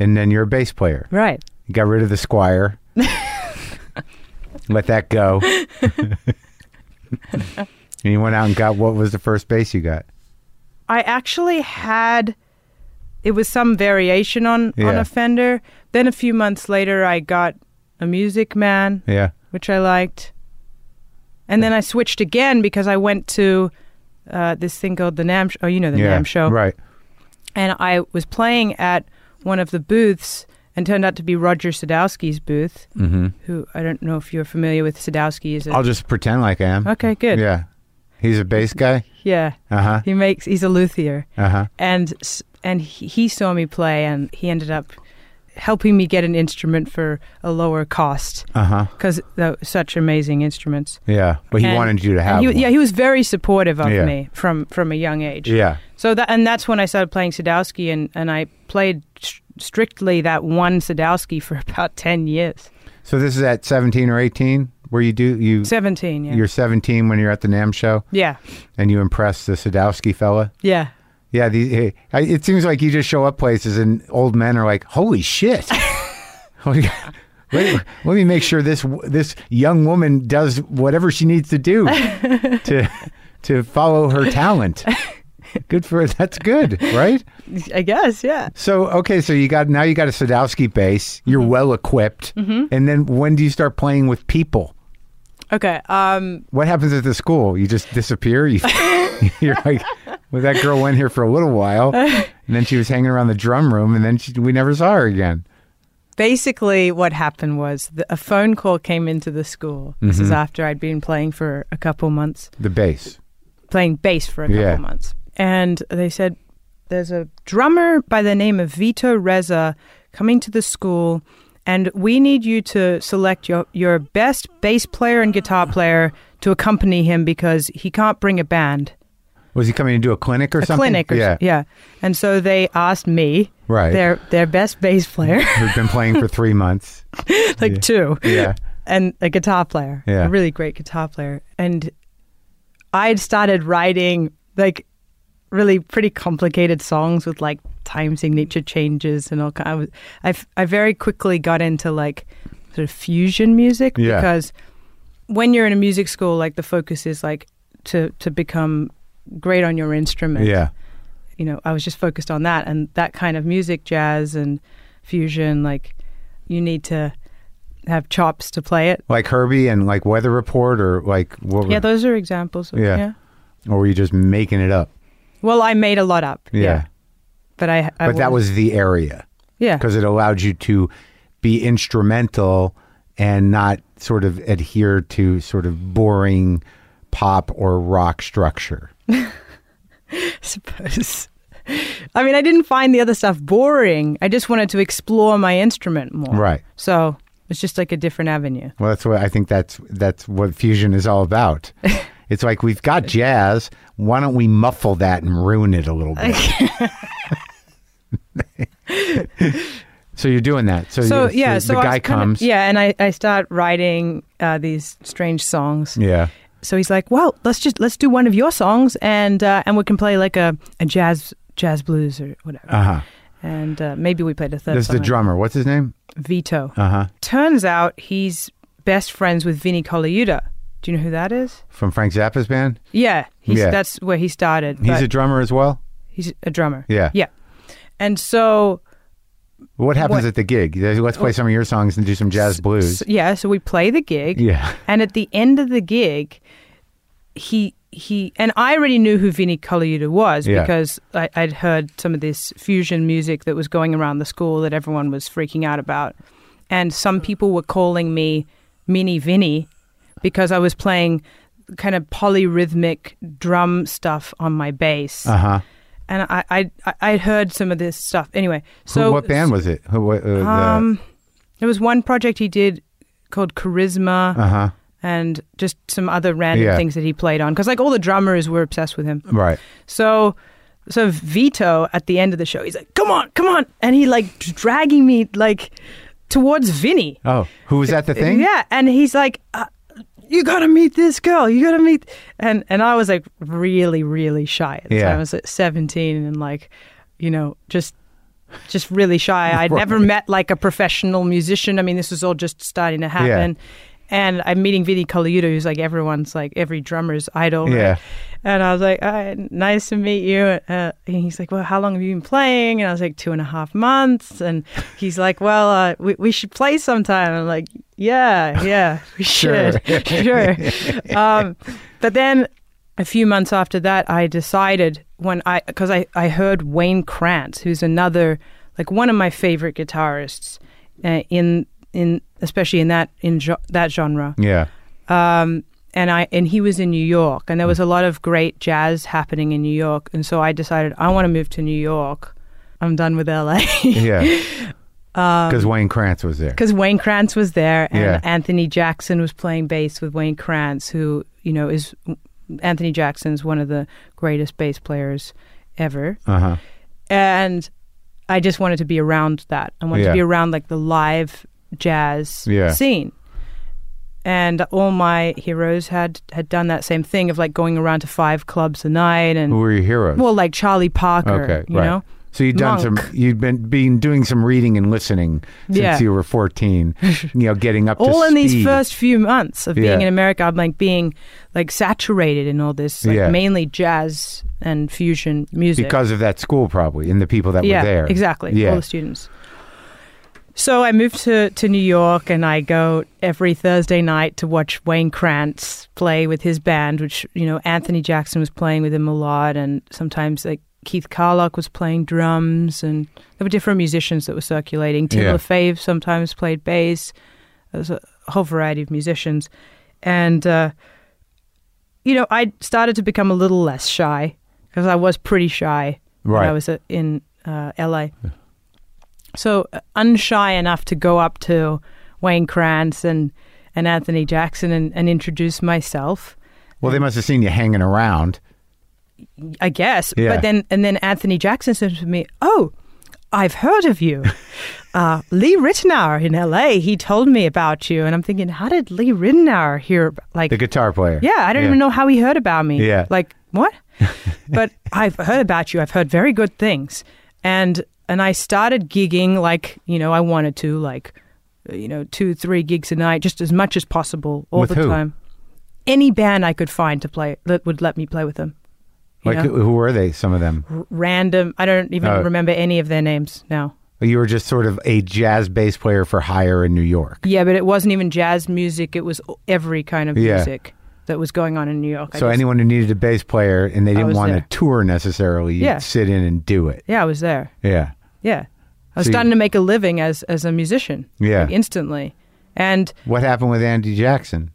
and then you're a bass player. Right. You got rid of the Squier. Let that go. And you went out and got what was the first bass you got? I actually had it was some variation on on a Fender. Then a few months later I got a Music Man, Yeah. which I liked. And then I switched again because I went to uh, this thing called the NAMM. Oh, you know the yeah. NAMM show. Right. and I was playing at one of the booths and turned out to be Roger Sadowski's booth, Mm-hmm. who I don't know if you're familiar with. Sadowski is a I'll just pretend like I am. okay, good, Yeah. He's a bass guy. yeah. Uh huh. He makes he's a luthier, Uh huh. and and he, he saw me play, and he ended up helping me get an instrument for a lower cost Uh huh. because such amazing instruments. Yeah. But he And- wanted you to have. he, yeah, he was very supportive of Yeah. me from from a young age. Yeah. So that and that's when I started playing Sadowski, and and I played st- strictly that one Sadowski for about ten years. So this is at 17 or 18 where you do you Seventeen, yeah, you're 17 when you're at the NAMM show yeah, and you impress the Sadowski fella. yeah. Yeah, the, it seems like you just show up places and old men are like, "Holy shit!" let, let me make sure this this young woman does whatever she needs to do to to follow her talent. Good for it. that's good, right? I guess, yeah. So okay, so you got now you got a Sadowski bass. You're Mm-hmm. well equipped, and then when do you start playing with people? Okay. Um. What happens at the school? You just disappear. You, you're like, well, that girl went here for a little while, and then she was hanging around the drum room, and then she, we never saw her again. basically what happened was the, a phone call came into the school. This is Mhm. after I'd been playing for a couple months, The bass. playing bass for a couple Yeah. months. And they said, there's a drummer by the name of Vito Rezza coming to the school, and we need you to select your, your best bass player and guitar player to accompany him because he can't bring a band. Was he coming to do a clinic or a something? clinic or yeah. yeah. And so they asked me, Right. their their best bass player, Who'd been playing for three months. like Yeah. two, Yeah. and a guitar player, Yeah. a really great guitar player. And I had started writing like really pretty complicated songs with like time signature changes and all kind. I was, I, I very quickly got into like sort of fusion music Yeah. because when you're in a music school, like the focus is like to to become great on your instrument. Yeah. You know, I was just focused on that and that kind of music, jazz and fusion. Like, you need to have chops to play it. Like Herbie and like Weather Report or like what were, Yeah, those are examples. Of, Yeah. yeah. or were you just making it up? Well, I made a lot up. Yeah. But I, I but that was the area yeah. because it allowed you to be instrumental and not sort of adhere to sort of boring pop or rock structure. I suppose. I mean, I didn't find the other stuff boring. I just wanted to explore my instrument more. Right. So it's just like a different avenue. Well, that's what I think that's that's what fusion is all about. it's like we've got jazz. Why don't we muffle that and ruin it a little bit? so you're doing that. So, So yeah, the so I guy comes. yeah, and I, I start writing uh, these strange songs. Yeah. So he's like, "Well, let's just let's do one of your songs, and uh, and we can play like a, a jazz jazz blues or whatever." Uh huh. and uh, maybe we played a third This is the drummer. What's his name? Vito. Uh huh. Turns out he's best friends with Vinnie Colaiuta. Do you know who that is? From Frank Zappa's band. Yeah, he's, Yeah. that's where he started. He's a drummer as well. he's a drummer. Yeah. Yeah. And so, What happens What- at the gig? Let's play some of your songs and do some jazz blues. so- yeah, so we play the gig. Yeah. And at the end of the gig, he he and I already knew who Vinnie Colaiuta was Yeah. because I, I'd heard some of this fusion music that was going around the school that everyone was freaking out about, and some people were calling me Mini Vinny because I was playing kind of polyrhythmic drum stuff on my bass, Uh huh. and I I I I'd heard some of this stuff anyway. So So what band was it? Who, what, uh, Um, there was one project he did called Charisma uh huh. and just some other random Yeah. things that he played on because like all the drummers were obsessed with him. Right. So so Vito at the end of the show he's like come on come on and he like dragging me like towards Vinny. Oh, who was at the thing? Yeah, and he's like uh, you got to meet this girl. You got to meet and and I was like really really shy. At the Yeah. time. I was like 17 and like you know just just really shy. I'd never met like a professional musician. I mean, this was all just starting to happen. And I'm meeting Vinnie Colaiuta, who's like everyone's like every drummer's idol. right? Yeah. And I was like, right, nice to meet you. Uh, and he's like, well, how long have you been playing? And I was like, two and a half months. And he's like, well, uh, we, we should play sometime. And I'm like, yeah, yeah, we Sure. should. sure. Um, but then a few months after that, I decided when I, because I, I heard Wayne Krantz, who's another, like one of my favorite guitarists uh, in, in, especially in that, in jo- that genre Yeah. um, and I and he was in New York, and there was a lot of great jazz happening in New York, and so I decided I want to move to New York. I'm done with LA Yeah. Um, Because Wayne Krantz was there. because Wayne Krantz was there, and Yeah. Anthony Jackson was playing bass with Wayne Krantz, who you know is Anthony Jackson's one of the greatest bass players ever, Uh huh. and I just wanted to be around that. I wanted Yeah. to be around like the live jazz Yeah. scene. And all my heroes had had done that same thing of like going around to five clubs a night and Who were your heroes? well like Charlie Parker, okay. you right. know. So you'd done Monk. some. You'd been been doing some reading and listening since Yeah. you were fourteen. you know, getting up to All in these first few months of being Yeah. in America, I'm like being like saturated in all this like Yeah. mainly jazz and fusion music. because of that school, probably, and the people that were there. exactly. Yeah. All the students. So I moved to, to New York and I go every Thursday night to watch Wayne Krantz play with his band, which, you know, Anthony Jackson was playing with him a lot and sometimes like Keith Carlock was playing drums, and there were different musicians that were circulating. Tim Yeah. Lefebvre sometimes played bass. There was a whole variety of musicians, and uh, you know, I started to become a little less shy because I was pretty shy when I was uh, in uh, LA. So uh, unshy enough to go up to Wayne Krantz and and Anthony Jackson and, and introduce myself. Well, they must have seen you hanging around. I guess. Yeah. But then and then Anthony Jackson said to me, "Oh, I've heard of you. Uh, Lee Ritenour in L.A. He told me about you." And I'm thinking, how did Lee Ritenour hear? Like, The guitar player. yeah, I don't even know how he heard about me. Yeah. like what? but I've heard about you. I've heard very good things, and and I started gigging like you know I wanted to like you know two three gigs a night, just as much as possible all With the who? time. Any band I could find to play that would let me play with them. Like, know? who, were they? Some of them. r- random. I don't even Oh. remember any of their names now. You were just sort of a jazz bass player for hire in New York. Yeah, but it wasn't even jazz music. It was every kind of Yeah. music that was going on in New York. I So just- anyone who needed a bass player and they didn't want to tour necessarily, you'd Yeah. sit in and do it. yeah, I was there. Yeah. Yeah, I was So you- starting to make a living as as a musician. Yeah. like, instantly. And What happened with Andy Jackson?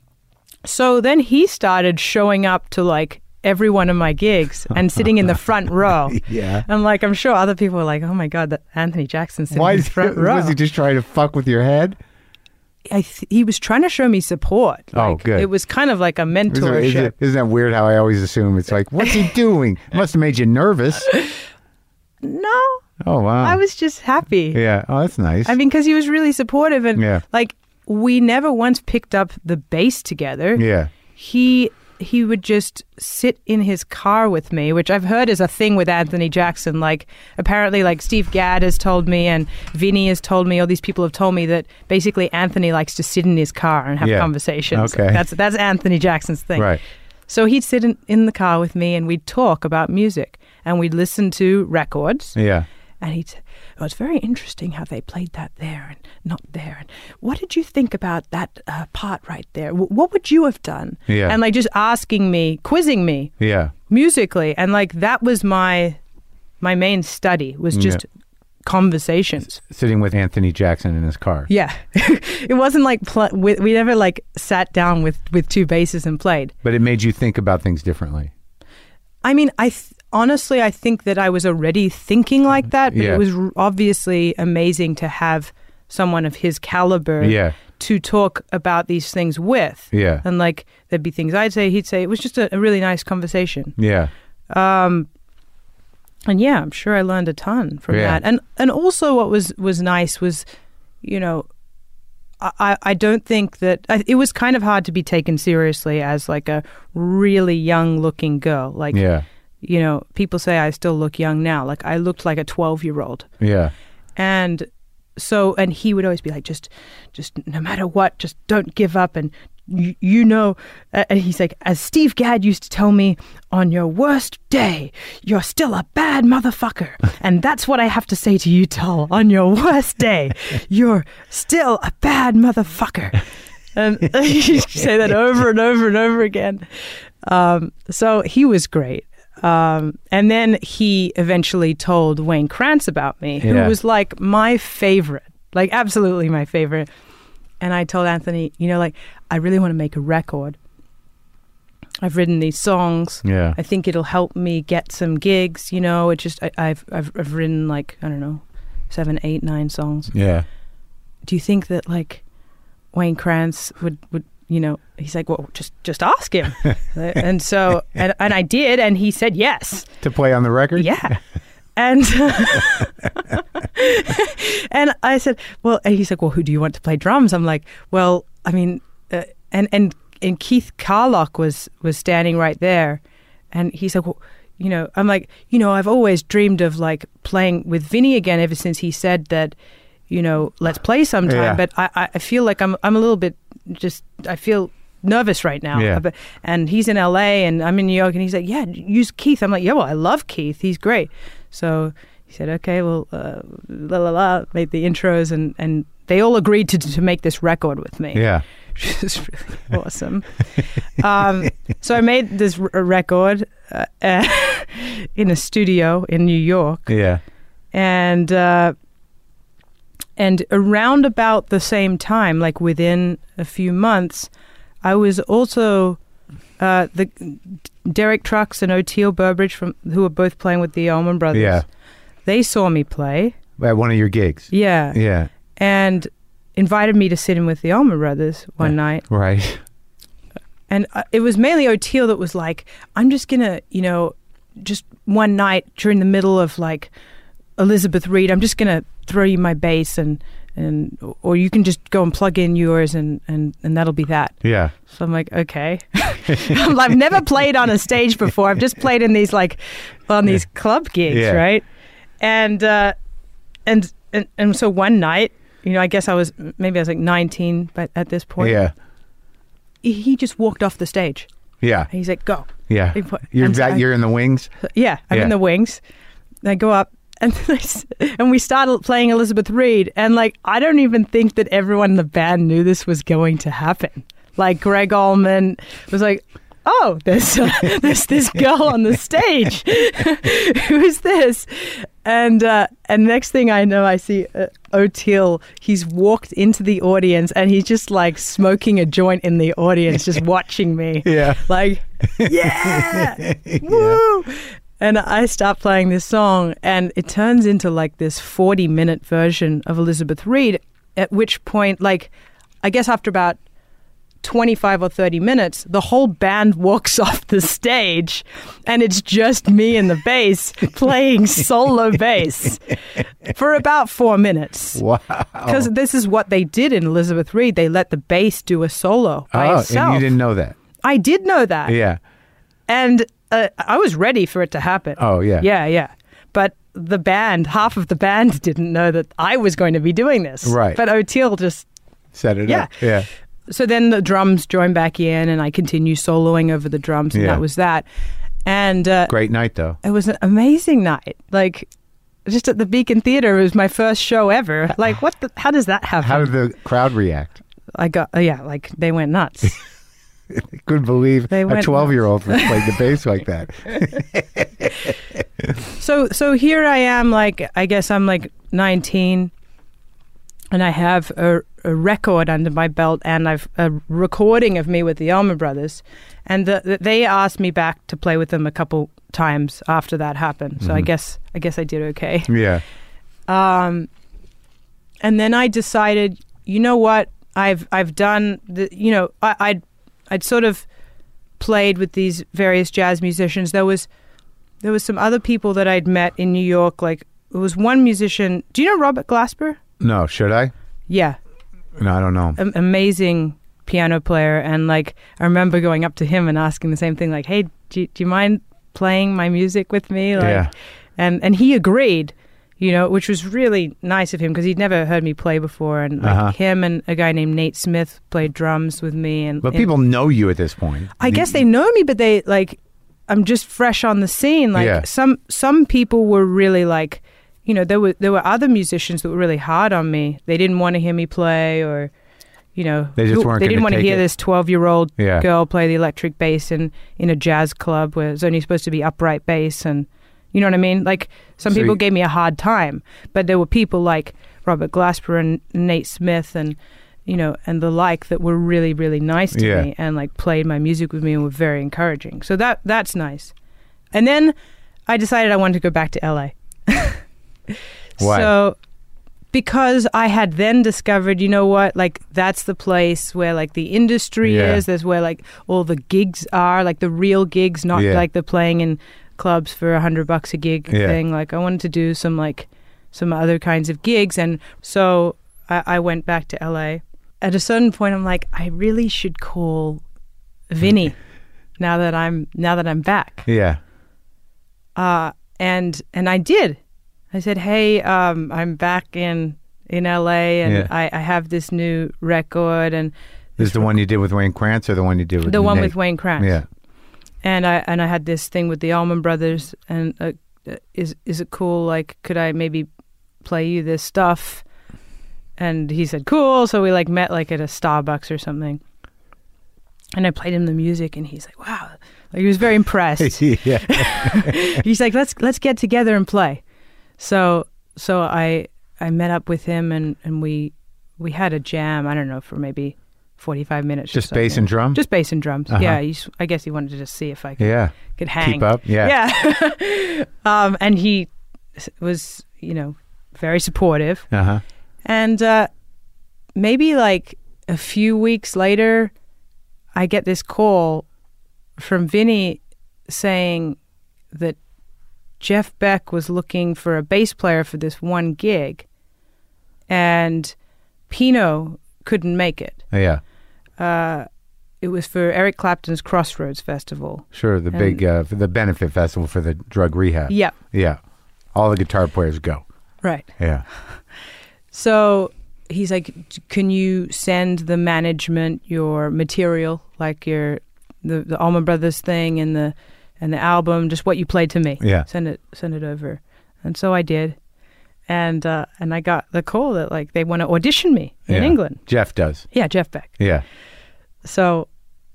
so then he started showing up to like every one of my gigs and sitting in the front row. Yeah. And like I'm sure other people were like, "Oh my god, that Anthony Jackson sitting Why in the front row." was he just trying to fuck with your head? I th- he was trying to show me support. Oh, good. It was kind of like a mentorship. isn't, isn't that weird how I always assume it's like, what's he doing? Must have made you nervous. no, Oh, wow. I was just happy. yeah. Oh, that's nice. I mean, because he was really supportive, and Yeah. like we never once picked up the bass together. yeah. He he would just sit in his car with me, which I've heard is a thing with Anthony Jackson. Like apparently, like Steve Gadd has told me, and Vinny has told me, all these people have told me that basically Anthony likes to sit in his car and have Yeah. conversations. Okay. that's that's Anthony Jackson's thing. Right. So he'd sit in, in the car with me, and we'd talk about music, and we'd listen to records. Yeah. And he'd say, oh, it's very interesting how they played that there and not there. And what did you think about that uh, part right there? W- what would you have done? Yeah. And like just asking me, quizzing me Yeah. musically. And like that was my my main study was just conversations. Sitting with Anthony Jackson in his car. Yeah. it wasn't like pl- we, we never like sat down with, with two basses and played. But it made you think about things differently. I mean, I th- honestly, I think that I was already thinking like that, but Yeah. it was r- obviously amazing to have someone of his caliber Yeah. to talk about these things with. Yeah. And like, there'd be things I'd say, he'd say. It was just a, a really nice conversation. Yeah. Um, and yeah, I'm sure I learned a ton from Yeah. that. And and also, what was was nice was, you know, I I- I don't think that I, it was kind of hard to be taken seriously as like a really young looking girl. Like, Yeah. You know, people say I still look young now. Like I looked like a 12 year old. Yeah. And so, and he would always be like, just, just no matter what, just don't give up. And you, you know, uh, and he's like, as Steve Gadd used to tell me, on your worst day, you're still a bad motherfucker. and that's what I have to say to you, Tal. On your worst day, you're still a bad motherfucker. And he used to say that over and over and over again. Um, so he was great. Um, and then he eventually told Wayne Krantz about me, who was like my favorite, like absolutely my favorite. And I told Anthony, you know, like, I really want to make a record. I've written these songs. Yeah. I think it'll help me get some gigs. You know, it just I, I've I've I've written like I don't know, seven, eight, nine songs. Yeah. Do you think that like Wayne Krantz would would you know? He's like, well, just just ask him. and so and and I did, and he said yes. To play on the record? Yeah. And and I said, well, and he's like, well, who do you want to play drums? I'm like, well, I mean, uh, and and and Keith Carlock was was standing right there, and he's like, well, you know, I'm like, you know, I've always dreamed of like playing with Vinny again ever since he said that, you know, let's play sometime. Yeah. But I I- I feel like I'm I'm a little bit just I feel nervous right now. Yeah. And he's in LA and I'm in New York and he's like, yeah, use Keith. I'm like, yeah, well, I love Keith. He's great. So he said, okay, well, uh, la la la, made the intros and, and they all agreed to, to make this record with me, Yeah. which is really awesome. um, so I made this r- record uh, in a studio in New York, Yeah. and uh, and around about the same time, like within a few months, I was also uh, the Derek Trucks and Oteil Burbridge from who were both playing with the Allman Brothers. Yeah. They saw me play. At one of your gigs. Yeah. Yeah. And invited me to sit in with the Allman Brothers one Yeah. night. Right. And uh, it was mainly Oteil that was like, I'm just going to, you know, just one night during the middle of like Elizabeth Reed, I'm just going to throw you my bass and, and, or you can just go and plug in yours and, and, and that'll be that. Yeah. So I'm like, okay. I'm like, I've never played on a stage before. I've just played in these like on these club gigs, Yeah. right? And uh, and and and so one night, you know, I guess I was maybe I was like 19, but at this point, Yeah. he, just walked off the stage. Yeah. And he's like, "Go." Yeah. You're and so that you're in the wings. yeah, I'm Yeah. in the wings. And I go up. And, I and we started playing Elizabeth Reed, and like I don't even think that everyone in the band knew this was going to happen. Like Gregg Allman was like, "Oh, there's uh, there's this girl on the stage. Who's this?" And uh, and next thing I know, I see uh, Oteil. He's walked into the audience, and he's just like smoking a joint in the audience, just watching me Yeah. like yeah, woo and i start playing this song and it turns into like this 40 minute version of elizabeth reed at which point like i guess after about 25 or 30 minutes the whole band walks off the stage and it's just me and the bass playing solo bass for about four minutes Wow. because this is what they did in elizabeth reed they let the bass do a solo by oh, itself and you didn't know that. I did know that. Yeah. And uh, I was ready for it to happen. Oh, yeah. Yeah, yeah. But the band, half of the band didn't know that I was going to be doing this. Right. But Oteil just. Set it Yeah. up. Yeah. So then the drums joined back in and I continued soloing over the drums, and Yeah. that was that. And uh, Great night though. it was an amazing night. Like, just at the Beacon Theater, it was my first show ever. Like, what the? How does that happen? How did the crowd react? I got, yeah, like they went nuts. I couldn't believe They a 12 year old was playing the bass like that. So so here I am like I guess I'm like 19 and I have a, a record under my belt and I've a recording of me with the Allman Brothers and the, the, they asked me back to play with them a couple times after that happened. So I Mhm. guess I guess I did okay. Yeah. Um and then I decided, you know what? I've I've done the you know, I I'd I'd sort of played with these various jazz musicians. There was there was some other people that I'd met in New York. Like there was one musician. Do you know Robert Glasper? No, should I? Yeah, No, I don't know. am- amazing piano player. And like I remember going up to him and asking the same thing, like, "Hey, do you, do you mind playing my music with me?" Like, yeah. and and he agreed. You know, which was really nice of him because he'd never heard me play before, and like Uh-huh. him and a guy named Nate Smith played drums with me. And But and- people know you at this point. I guess they know me, but they like I'm just fresh on the scene. Like Yeah. some some people were really like, you know, there were there were other musicians that were really hard on me. They didn't want to hear me play, or you know, They just weren't they didn't want to hear it. this twelve year old Yeah. girl play the electric bass in in a jazz club where it's only supposed to be upright bass and. You know what I mean? Like some So people you- gave me a hard time, but there were people like Robert Glasper and Nate Smith and you know and the like that were really really nice to Yeah. me and like played my music with me and were very encouraging. So that that's nice. And then I decided I wanted to go back to LA. Why? So because I had then discovered, you know what, like that's the place where like the industry Yeah. is. That's where like all the gigs are, like the real gigs, not Yeah. like the playing in clubs for a hundred bucks a gig Yeah. thing. Like I wanted to do some like some other kinds of gigs, and so I, I went back to LA. At a certain point, I'm like, I really should call Vinny now that I'm now that I'm back Yeah. uh, and and I did. I said, "Hey, um, I'm back in in LA, and Yeah. I, I have this new record, and This is the one you did with Wayne Krantz or the one you did with the one Nate? with Wayne Krantz. Yeah. And I and I had this thing with the Allman Brothers, and uh, uh, is is it cool? Like, could I maybe play you this stuff? And he said, "Cool." So we like met like at a Starbucks or something, and I played him the music, and he's like, "Wow, Like, he was very impressed. He's like, let's let's get together and play. So so I I met up with him and and we we had a jam. I don't know for maybe forty five minutes. or Just bass and drum. Just bass and drums. Uh-huh. Yeah, I guess he wanted to just see if I could, yeah. could hang. Keep up. Yeah. Yeah. um, and he was, you know, very supportive. Uh huh. And uh, maybe like a few weeks later, I get this call from Vinny saying that Jeff Beck was looking for a bass player for this one gig, and Pino couldn't make it. Yeah. Uh, it was for Eric Clapton's Crossroads Festival. Sure. The And- big uh, for the benefit festival for the drug rehab. Yeah, Yeah. All the guitar players go. right. Yeah. So he's like, "Can you send the management your material, like your the the Allman Brothers thing and the and the album, just what you played to me? Yeah. Send it send it over." And so I did, and uh, and I got the call that like they want to audition me in Yeah. England. Jeff does. Yeah, Jeff Beck. Yeah. So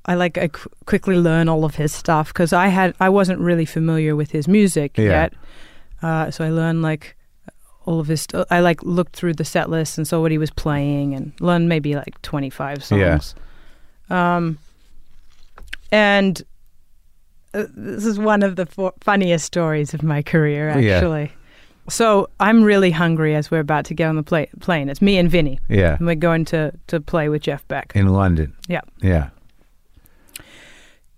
I like I qu- quickly learn all of his stuff because I had I wasn't really familiar with his music Yeah. yet. Uh, so I learned like all of his. St- I like looked through the set list and saw what he was playing and learned maybe like twenty five songs. Yeah. Um, and uh, this is one of the fo- funniest stories of my career, actually. So I'm really hungry as we're about to get on the pla- plane. It's me and Vinnie, Yeah. and we're going to to play with Jeff Beck. In London. Yeah. Yeah.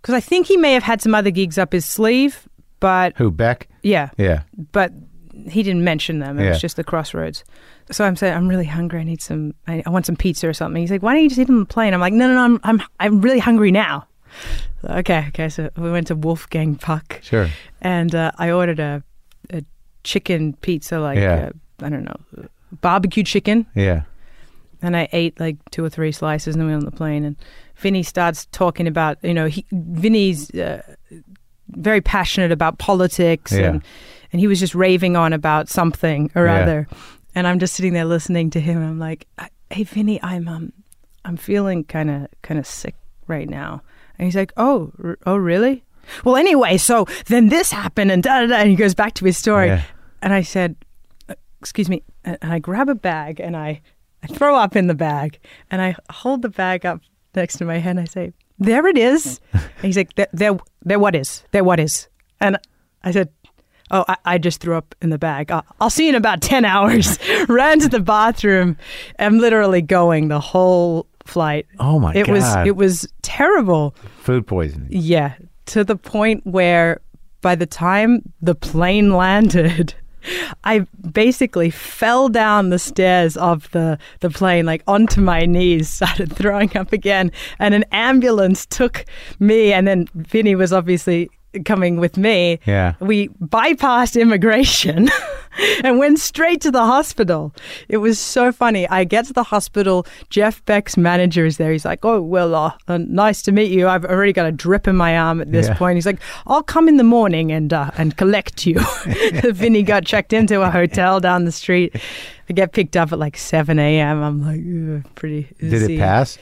because I think he may have had some other gigs up his sleeve, but Who Beck? yeah, Yeah. but he didn't mention them. It Yeah. was just the crossroads. So I'm saying I'm really hungry. I need some. I, I want some pizza or something. He's like, "Why don't you just eat on the plane?" I'm like, "No, no, no. I'm I'm I'm really hungry now." Okay, okay. So we went to Wolfgang Puck, Sure. and uh, I ordered a a chicken pizza, like Yeah. uh, I don't know, barbecue chicken. Yeah. And I ate like two or three slices and then we went on the plane. And Vinnie starts talking about, you know, he, Vinnie's uh, very passionate about politics Yeah. and, and he was just raving on about something or Yeah. other. And I'm just sitting there listening to him. And I'm like, hey, Vinnie, I'm, um, I'm feeling kind of, kind of sick right now. And he's like, oh, r- oh, really? Well, anyway, so then this happened and da da da. And he goes back to his story. Yeah. And I said, "Uh, excuse me. And I grab a bag and I, I throw up in the bag and I hold the bag up next to my head and I say, there it is. and he's like, there, there, there what is? There what is? And I said, oh, I, I just threw up in the bag. I'll, I'll see you in about 10 hours. Ran to the bathroom. I'm literally going the whole flight. Oh my it God. was it was terrible. Food poisoning. Yeah, to the point where by the time the plane landed, I basically fell down the stairs of the, the plane, like onto my knees, started throwing up again. And an ambulance took me, and then Vinnie was obviously coming with me. Yeah. We bypassed immigration and went straight to the hospital. It was so funny. I get to the hospital. Jeff Beck's manager is there. He's like, "Oh well, uh, uh, nice to meet you. I've already got a drip in my arm at this Yeah. point." He's like, "I'll come in the morning and uh, and collect you." Vinnie got checked into a hotel down the street. I get picked up at like seven a.m. I'm like, pretty. Did it pass?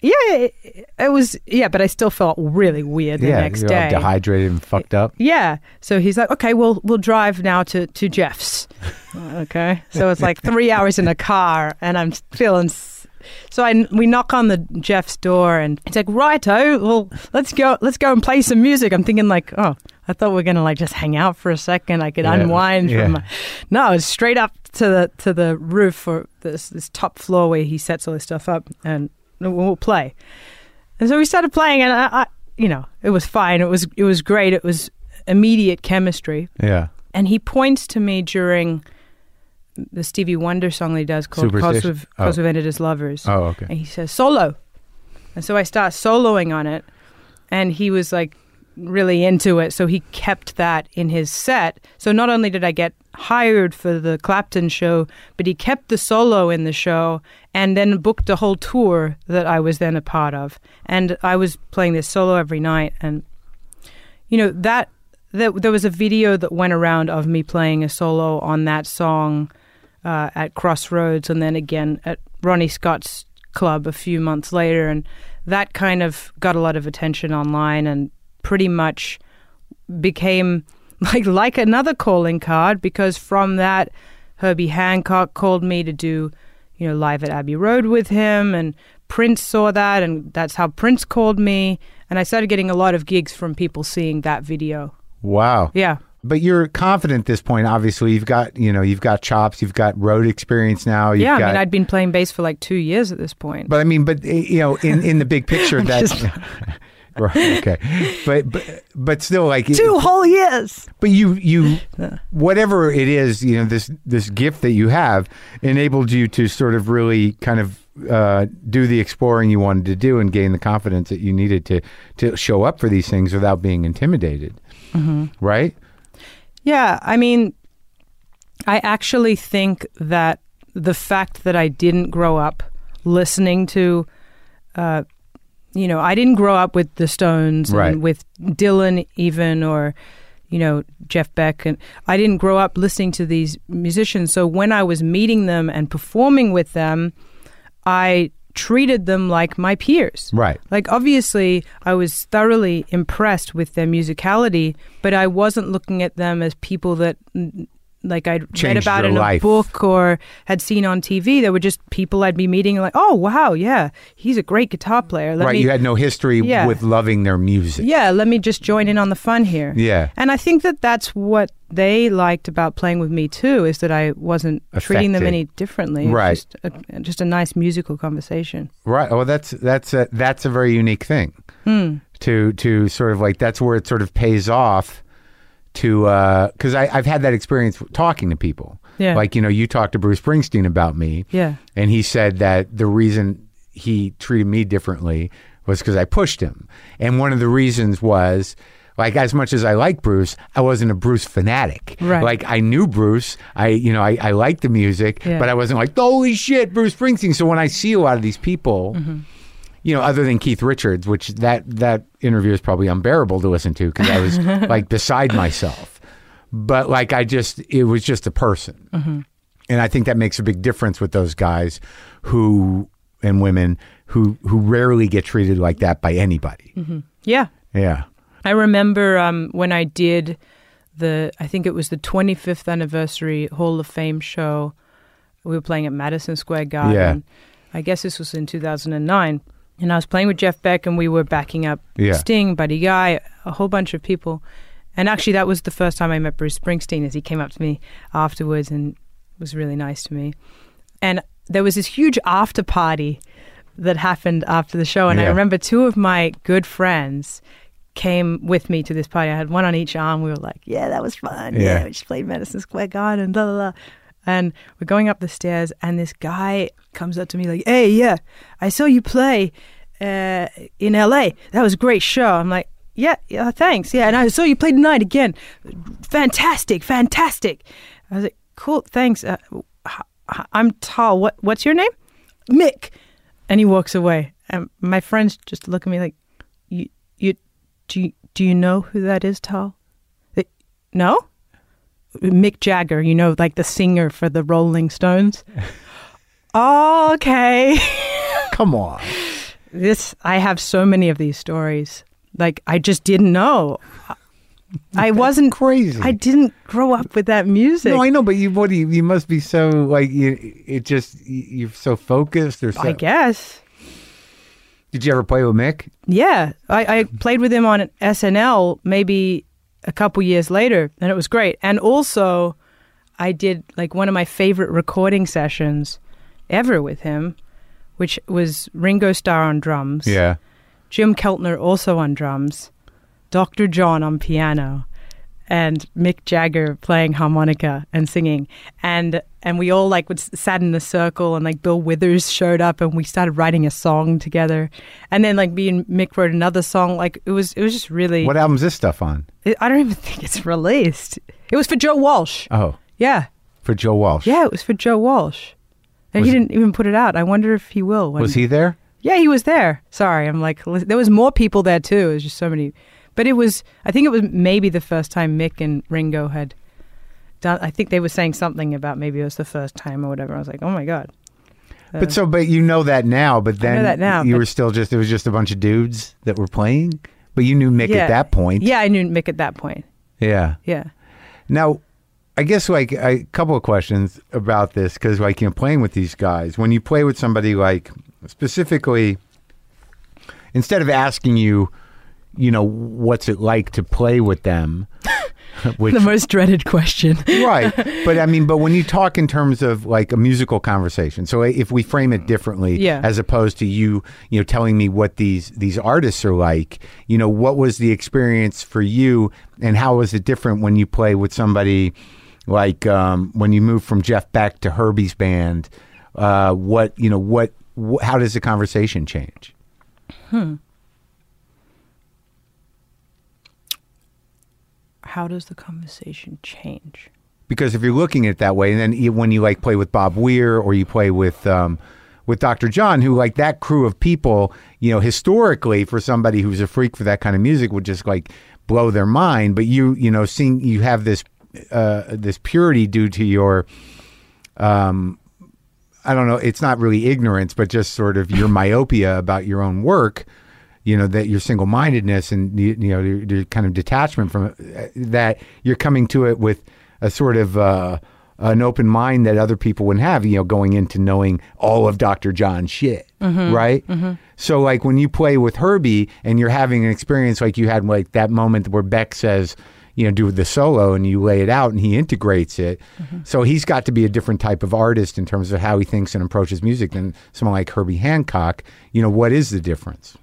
Yeah, it, it was. Yeah, but I still felt really weird the yeah. next you're all day. dehydrated and fucked up. Yeah. So he's like, okay, we'll we'll drive now to to Jeff's. okay. So it's like three hours in a car, and I'm feeling. s- So I we knock on the Jeff's door, and it's like, righto, well, let's go, let's go and play some music. I'm thinking like, oh, I thought we are gonna like just hang out for a second. I could Yeah, unwind yeah. from. My, no, it's straight up to the to the roof or this this top floor where he sets all his stuff up, and we'll play. And so we started playing, and I, I, you know, it was fine. It was it was great. It was immediate chemistry. Yeah. And he points to me during the Stevie Wonder song that he does called "Cause We've, Oh. 'Cause We've Ended as Lovers," Oh, okay. and he says solo. And so I start soloing on it, and he was like really into it. So he kept that in his set. So not only did I get hired for the Clapton show, but he kept the solo in the show and then booked a whole tour that I was then a part of. And I was playing this solo every night. And, you know, that, that there was a video that went around of me playing a solo on that song uh, at Crossroads and then again at Ronnie Scott's club a few months later. And that kind of got a lot of attention online and pretty much became like like another calling card because from that Herbie Hancock called me to do you know live at Abbey Road with him and Prince saw that and that's how Prince called me and I started getting a lot of gigs from people seeing that video. Wow. Yeah. But you're confident at this point. Obviously, you've got you know you've got chops. You've got road experience now. You've yeah, I got, mean I'd been playing bass for like 2 years at this point. But I mean, but eh, you know, in in the big picture, that's right. Okay, but but but still, like Two whole years. But you you whatever it is, you know, this this gift that you have enabled you to sort of really kind of uh, do the exploring you wanted to do and gain the confidence that you needed to to show up for these things without being intimidated. Right? Yeah, I mean, I actually think that the fact that I didn't grow up listening to, uh, you know, I didn't grow up with the Stones Right. and with Dylan even or, you know, Jeff Beck, and I didn't grow up listening to these musicians. So when I was meeting them and performing with them, I treated them like my peers. Right. Like, obviously, I was thoroughly impressed with their musicality, but I wasn't looking at them as people that, like, I'd read about in life. a book or had seen on TV. They were just people I'd be meeting, like, oh, wow, yeah, he's a great guitar player. Let right. me, you had no history Yeah. with loving their music. yeah, let me just join in on the fun here. Yeah. And I think that that's what they liked about playing with me too, is that I wasn't treating them any differently. Right. Just a, just a nice musical conversation. Right. Well, that's that's a that's a very unique thing. Hmm. To to sort of like that's where it sort of pays off. To because I I've had that experience talking to people. Yeah. Like you know you talked to Bruce Springsteen about me. Yeah. And he said that the reason he treated me differently was because I pushed him. And one of the reasons was like as much as I like Bruce, I wasn't a Bruce fanatic. Right. Like I knew Bruce. I you know, I, I liked the music, Yeah. but I wasn't like, holy shit, Bruce Springsteen. So when I see a lot of these people, Mm-hmm. You know, other than Keith Richards, which that that interview is probably unbearable to listen to because I was like beside myself. But like I just it was just a person. Mm-hmm. And I think that makes a big difference with those guys who and women who who rarely get treated like that by anybody. Yeah. Yeah. I remember um, when I did the, I think it was the 25th anniversary Hall of Fame show. We were playing at Madison Square Garden. Yeah. I guess this was in 2009. And I was playing with Jeff Beck, and we were backing up Yeah. Sting, Buddy Guy, a whole bunch of people. And actually, that was the first time I met Bruce Springsteen, as he came up to me afterwards and was really nice to me. And there was this huge after party that happened after the show. And I remember two of my good friends came with me to this party. I had one on each arm. We were like, yeah, that was fun. Yeah, Yeah. we just played Madison Square Garden, blah, blah, blah. And we're going up the stairs, and this guy comes up to me like, hey, yeah, I saw you play uh, in LA. That was a great show. I'm like, yeah, yeah, thanks. Yeah, and I saw you play tonight again. Fantastic, fantastic. I was like, cool, thanks. Uh, I'm Tal. What, what's your name? Mick. And he walks away. And my friends just look at me like, you, you, do you, do you know who that is, Tal? They- no? Mick Jagger, you know, like the singer for the Rolling Stones. oh, okay. Come on. this I have so many of these stories. Like I just didn't know. I wasn't Crazy. I didn't grow up with that music. no, I know, but you what you, you must be so like you, it just you- you're so focused or so. I guess. Did you ever play with Mick? Yeah, I, I played with him on SNL maybe a couple years later, and it was great. And also, I did like one of my favorite recording sessions ever with him, which was Ringo Starr on drums, Yeah. Jim Keltner also on drums, Dr. John on piano, and Mick Jagger playing harmonica and singing. And and we all like would sat in a circle and like Bill Withers showed up and we started writing a song together. And then like me and Mick wrote another song. Like it was it was just really What album's this stuff on? I don't even think it's released. It was for Joe Walsh. Oh, Yeah. for Joe Walsh. Yeah, it was for Joe Walsh. And Was he didn't even put it out. I wonder if he will. one Was he there? yeah, he was there. Sorry, I'm like there was more people there too. It was just so many, but it was. I think it was maybe the first time Mick and Ringo had done. I think they were saying something about maybe it was the first time or whatever. I was like, oh my god. But uh, so, but you know that now. But then that now, you but- were still just it was just a bunch of dudes that were playing But you knew Mick yeah. at that point. Yeah, I knew Mick at that point. Yeah. Yeah. Now, I guess like a couple of questions about this because like you know playing with these guys when you play with somebody like specifically instead of asking you you know what's it like to play with them? Which The most dreaded question. right. But i mean but when you talk in terms of like a musical conversation so if we frame it differently Yeah. as opposed to you you know telling me what these these artists are like you know what was the experience for you and how was it different when you play with somebody like um, when you move from jeff beck to herbie's band? Uh, what you know what wh- how does the conversation change How does the conversation change? because if you're looking at it that way, and then when you like play with Bob Weir or you play with um, with Dr. John, who like that crew of people, you know, historically for somebody who's a freak for that kind of music would just like blow their mind. But you, you know, seeing you have this uh, this purity due to your um, I don't know, it's not really ignorance, but just sort of your myopia about your own work. You know that your single mindedness and you, you know your, your kind of detachment from it, that you're coming to it with a sort of uh, an open mind that other people wouldn't have. You know, going into knowing all of Dr. John's shit, mm-hmm. right? Mm-hmm. So like when you play with Herbie and you're having an experience like you had like that moment where Beck says, you know, do the solo and you lay it out and he integrates it. Mm-hmm. So he's got to be a different type of artist in terms of how he thinks and approaches music than someone like Herbie Hancock. You know, what is the difference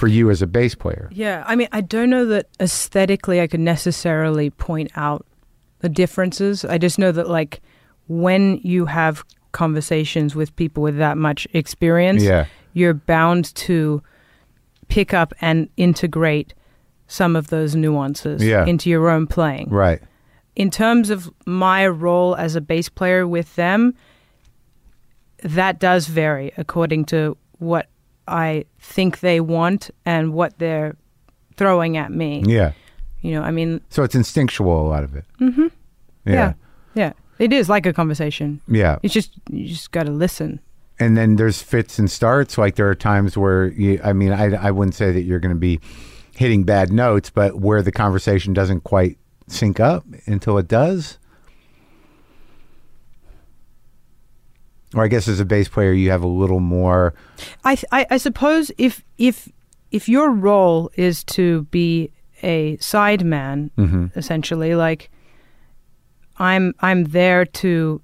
for you as a bass player? Yeah, I mean, I don't know that aesthetically I could necessarily point out the differences. I just know that, like, when you have conversations with people with that much experience, Yeah. you're bound to pick up and integrate some of those nuances Yeah. into your own playing. Right. In terms of my role as a bass player with them, that does vary according to what I think they want and what they're throwing at me. Yeah. You know, I mean, So it's instinctual, a lot of it. Mm-hmm. yeah. Yeah. yeah, It is like a conversation. Yeah. It's just you just got to listen. and then there's fits and starts. Like there are times where you, I mean, I, I wouldn't say that you're going to be hitting bad notes, but where the conversation doesn't quite sync up until it does. Or I guess as a bass player, you have a little more. I, I I suppose if if if your role is to be a sideman, mm-hmm. essentially, like I'm I'm there to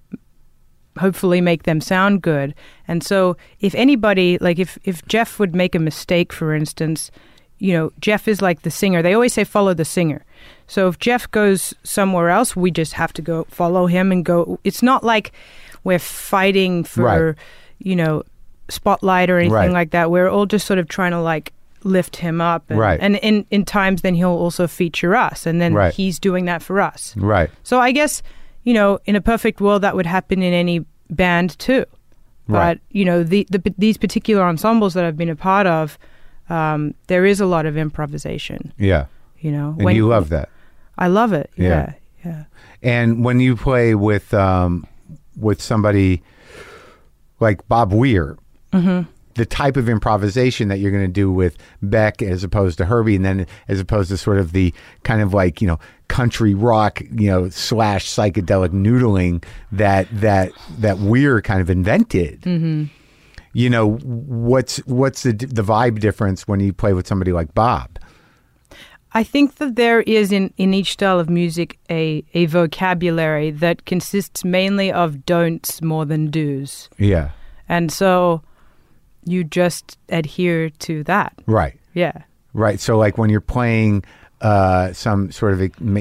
hopefully make them sound good. And so if anybody like if if Jeff would make a mistake for instance, you know, Jeff is like the singer. They always say follow the singer. So if Jeff goes somewhere else, we just have to go follow him and go it's not like we're fighting for Right. you know, spotlight or anything Right. like that. We're all just sort of trying to like lift him up and, Right. and in in times then he'll also feature us and then Right. he's doing that for us. Right. So I guess, you know, in a perfect world, that would happen in any band too. But Right. you know, the, the these particular ensembles that I've been a part of, um, there is a lot of improvisation. Yeah. You know, And you love that. I love it. Yeah. Yeah, yeah. And when you play with um, with somebody like Bob Weir, mm-hmm. the type of improvisation that you're going to do with Beck as opposed to Herbie, and then as opposed to sort of the kind of like you know country rock, you know slash psychedelic noodling that that that Weir kind of invented. Mm-hmm. You know what's what's the the vibe difference when you play with somebody like Bob? I think that there is in, in each style of music a, a vocabulary that consists mainly of don'ts more than do's. Yeah, And so you just adhere to that. right. Yeah. Right. So, like when you're playing uh, some sort of,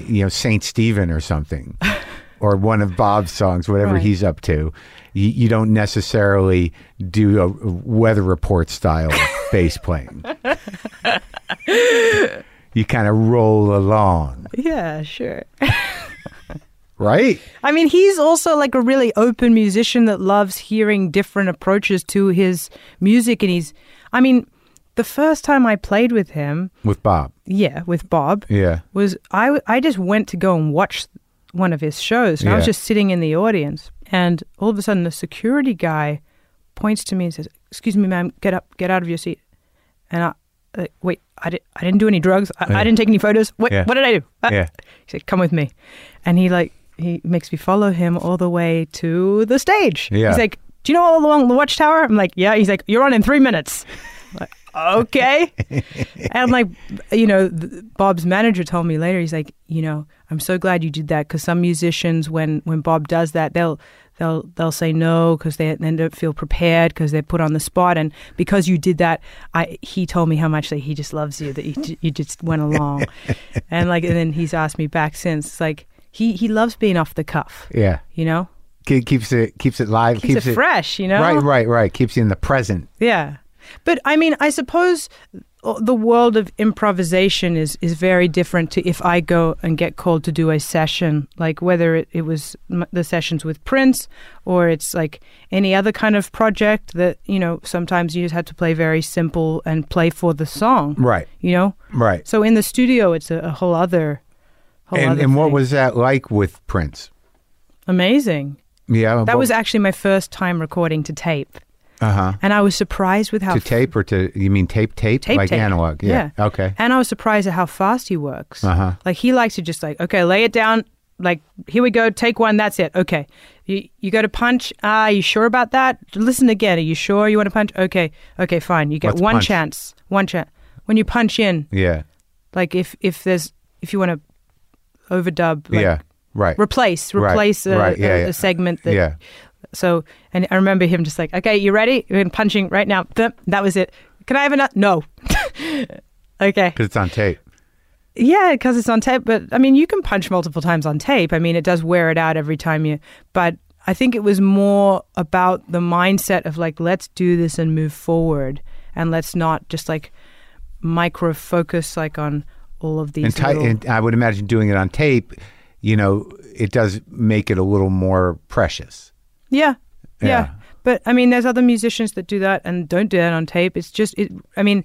you know, Saint Stephen or something, or one of Bob's songs, whatever Right. he's up to, you, you don't necessarily do a weather report style bass playing. you kind of roll along, Yeah, sure. right? I mean, he's also like a really open musician that loves hearing different approaches to his music. And he's, I mean, the first time I played with him, With Bob. yeah, with Bob, Yeah. was I, I just went to go and watch one of his shows. And I was just sitting in the audience. And all of a sudden, the security guy points to me and says, Excuse me, ma'am, get up, get out of your seat. And I, uh, wait, I, di- I didn't do any drugs. I, Yeah. I didn't take any photos. What, Yeah. what did I do? Uh, Yeah. He said, come with me. And he like, he makes me follow him all the way to the stage. Yeah. He's like, do you know all along the watchtower? I'm like, yeah. He's like, you're on in three minutes. Like, okay. and like, you know, Bob's manager told me later, he's like, you know, I'm so glad you did that because some musicians, when when Bob does that, they'll they'll they'll say no because they, they don't feel prepared because they're put on the spot, and because you did that, I he told me how much that he just loves you that you you just went along, and like, and then he's asked me back since, it's like he he loves being off the cuff, Yeah. you know, Ke- Keeps it keeps it live. keeps, it, fresh, you know, Right, right, right. Keeps you in the present. Yeah. But I mean, I suppose the world of improvisation is, is very different to if I go and get called to do a session, like whether it, it was the sessions with Prince or it's like any other kind of project that, you know, sometimes you just have to play very simple and play for the song, Right, you know? right. So in the studio, it's a, a whole other, whole And other and what was that like with Prince? amazing? Yeah, That was actually my first time recording to tape. Uh huh. And I was surprised with how To tape or to you mean tape tape, Tape, like tape. analog? Yeah. Okay. And I was surprised at how fast he works. Uh-huh. Like he likes to just like, okay, lay it down. Like here we go, take one. That's it. Okay, you you go to punch. Ah, you sure about that? Listen again. Are you sure you want to punch? Okay, okay, fine. You get one punch? chance. One chance. When you punch in, Yeah. like if if there's if you want to overdub, like yeah. Right. replace Right, replace a, right, yeah, a, yeah. a segment that yeah. So, and I remember him just like, okay, you ready? You're punching right now. That was it. Can I have another? No. okay. Because it's on tape. Yeah, because it's on tape. But I mean, you can punch multiple times on tape. I mean, it does wear it out every time you. But I think it was more about the mindset of like, let's do this and move forward, and let's not just like micro focus like on all of these. And, ti- little- and I would imagine doing it on tape, you know, it does make it a little more precious. Yeah, yeah. Yeah. But I mean, there's other musicians that do that and don't do that on tape. It's just, it, I mean,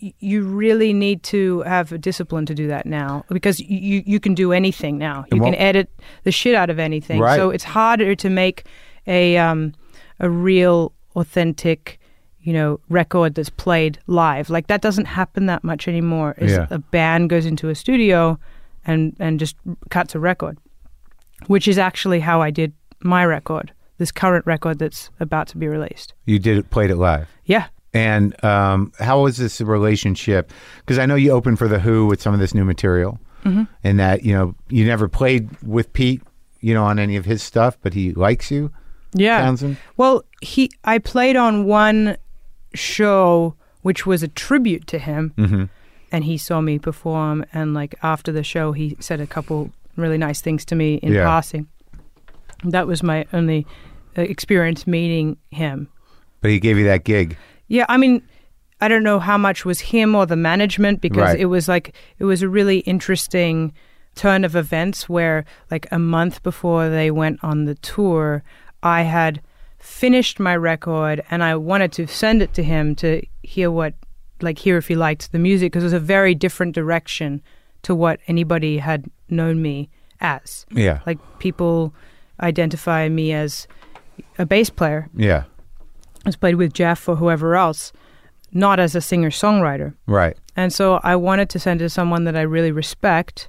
y- you really need to have a discipline to do that now because you you can do anything now. You can edit the shit out of anything. Right. So it's harder to make a um, a real, authentic, you know, record that's played live. Like that doesn't happen that much anymore. Is Yeah. a band goes into a studio and and just cuts a record, which is actually how I did my record, this current record that's about to be released. You did it, played it live. Yeah. And um, how was this relationship? Because I know you opened for the Who with some of this new material, Mm-hmm. and that you know you never played with Pete, you know, on any of his stuff, but he likes you, Yeah. Townshend. Well, he I played on one show which was a tribute to him, Mm-hmm. and he saw me perform. And like after the show, he said a couple really nice things to me in Yeah. passing. That was my only uh, experience meeting him. But he gave you that gig. Yeah, I mean, I don't know how much was him or the management because Right. it was like it was a really interesting turn of events where like a month before they went on the tour, I had finished my record and I wanted to send it to him to hear what like hear if he liked the music because it was a very different direction to what anybody had known me as. Yeah, Like people identify me as a bass player yeah, has played with Jeff or whoever else, not as a singer songwriter. right. And so I wanted to send it to someone that I really respect.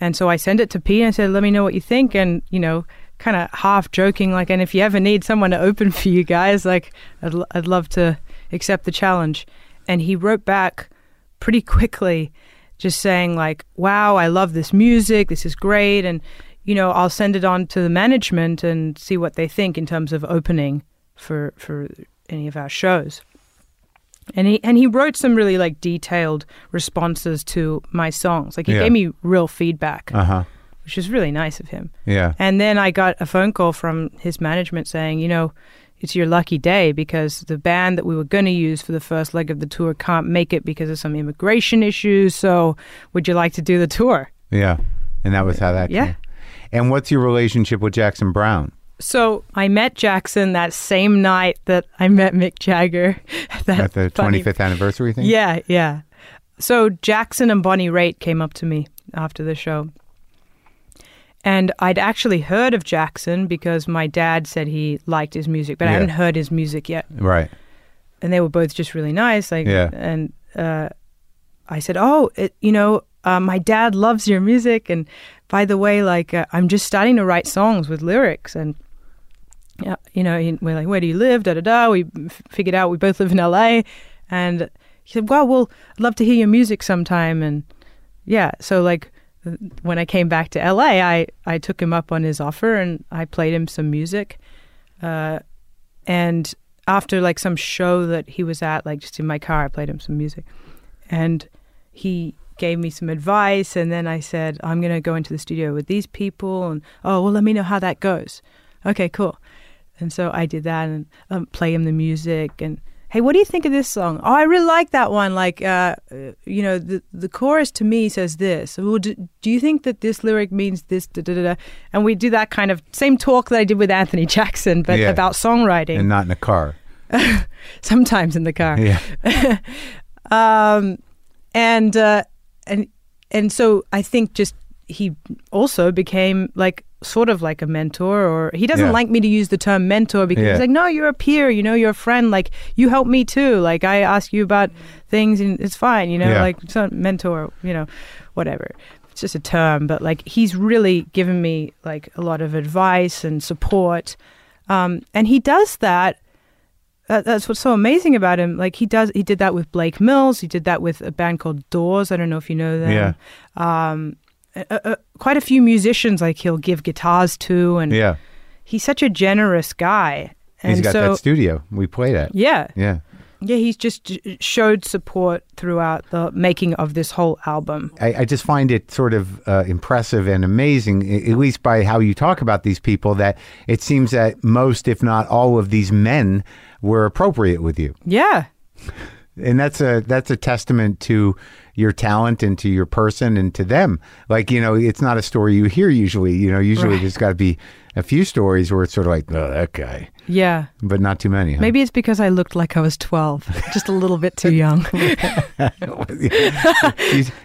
And so I sent it to Pete and I said, let me know what you think. And, you know, kind of half joking, like, and if you ever need someone to open for you guys, like, I'd, l- I'd love to accept the challenge. And he wrote back pretty quickly, just saying, like, wow, I love this music. This is great. And, you know, I'll send it on to the management and see what they think in terms of opening for, for any of our shows and he and he wrote some really like detailed responses to my songs. Like he Yeah. gave me real feedback, Uh huh. which is really nice of him. Yeah. And then I got a phone call from his management saying, you know, it's your lucky day because the band that we were going to use for the first leg of the tour can't make it because of some immigration issues. So, would you like to do the tour? Yeah. And that was how that Yeah. came. And what's your relationship with Jackson Browne? So I met Jackson that same night that I met Mick Jagger. that At the funny- 25th anniversary thing? Yeah, yeah. So Jackson and Bonnie Raitt came up to me after the show. And I'd actually heard of Jackson because my dad said he liked his music, but I hadn't heard his music yet. Right. and they were both just really nice. Like, Yeah. and uh, I said, "Oh, it, you know, uh, my dad loves your music, and by the way, like, uh, I'm just starting to write songs with lyrics." And yeah, you know, we're like, "Where do you live?" Da da da. We figured out we both live in L.A. And he said, "Well, well, I'd love to hear your music sometime." And yeah, so like when I came back to LA, I I took him up on his offer and I played him some music. Uh, and after like some show that he was at, like just in my car, I played him some music, and he gave me some advice. And then I said, I'm gonna go into the studio with these people, and oh well, let me know how that goes. Okay, cool. And so I did that and um, play him the music and hey, what do you think of this song? Oh, I really like that one. Like, uh, uh, you know, the the chorus to me says this. Well, do, do you think that this lyric means this? Da, da, da, da? And we do that kind of same talk that I did with Anthony Jackson, but Yeah. about songwriting. and not in a car. sometimes in the car. Yeah. um, and uh, and and so I think just he also became like sort of like a mentor, or he doesn't Yeah. like me to use the term mentor because Yeah. he's like, no, you're a peer, you know, you're a friend, like you help me too, like I ask you about things and it's fine, you know, Yeah. like it's not mentor, you know, whatever. It's just a term, but like he's really given me like a lot of advice and support, um, and he does that that, that's what's so amazing about him. Like he does, he did that with Blake Mills. He did that with a band called Dawes. I don't know if you know them. Yeah. Um, uh, uh, quite a few musicians like he'll give guitars to, and Yeah. he's such a generous guy. And He's got so, that studio we played at. yeah, Yeah. yeah, he's just showed support throughout the making of this whole album. I, I just find it sort of uh, impressive and amazing, at least by how you talk about these people, that it seems that most, if not all, of these men were appropriate with you, Yeah, and that's a that's a testament to your talent and to your person and to them. Like you know, it's not a story you hear usually. You know, usually Right. there's got to be a few stories where it's sort of like, oh, that guy, yeah. but not too many. Huh? Maybe it's because I looked like I was twelve, just a little bit too young.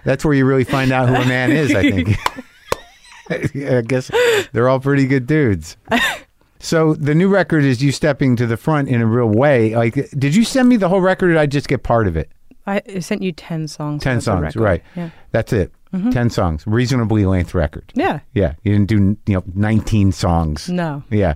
That's where you really find out who a man is, I think. I guess they're all pretty good dudes. So the new record is you stepping to the front in a real way. Like, did you send me the whole record, or did I just get part of it? I sent you ten songs. 10 songs, right. Yeah. That's it. Mm-hmm. Ten songs, reasonably length record. Yeah. Yeah, you didn't do you know nineteen songs. No. Yeah.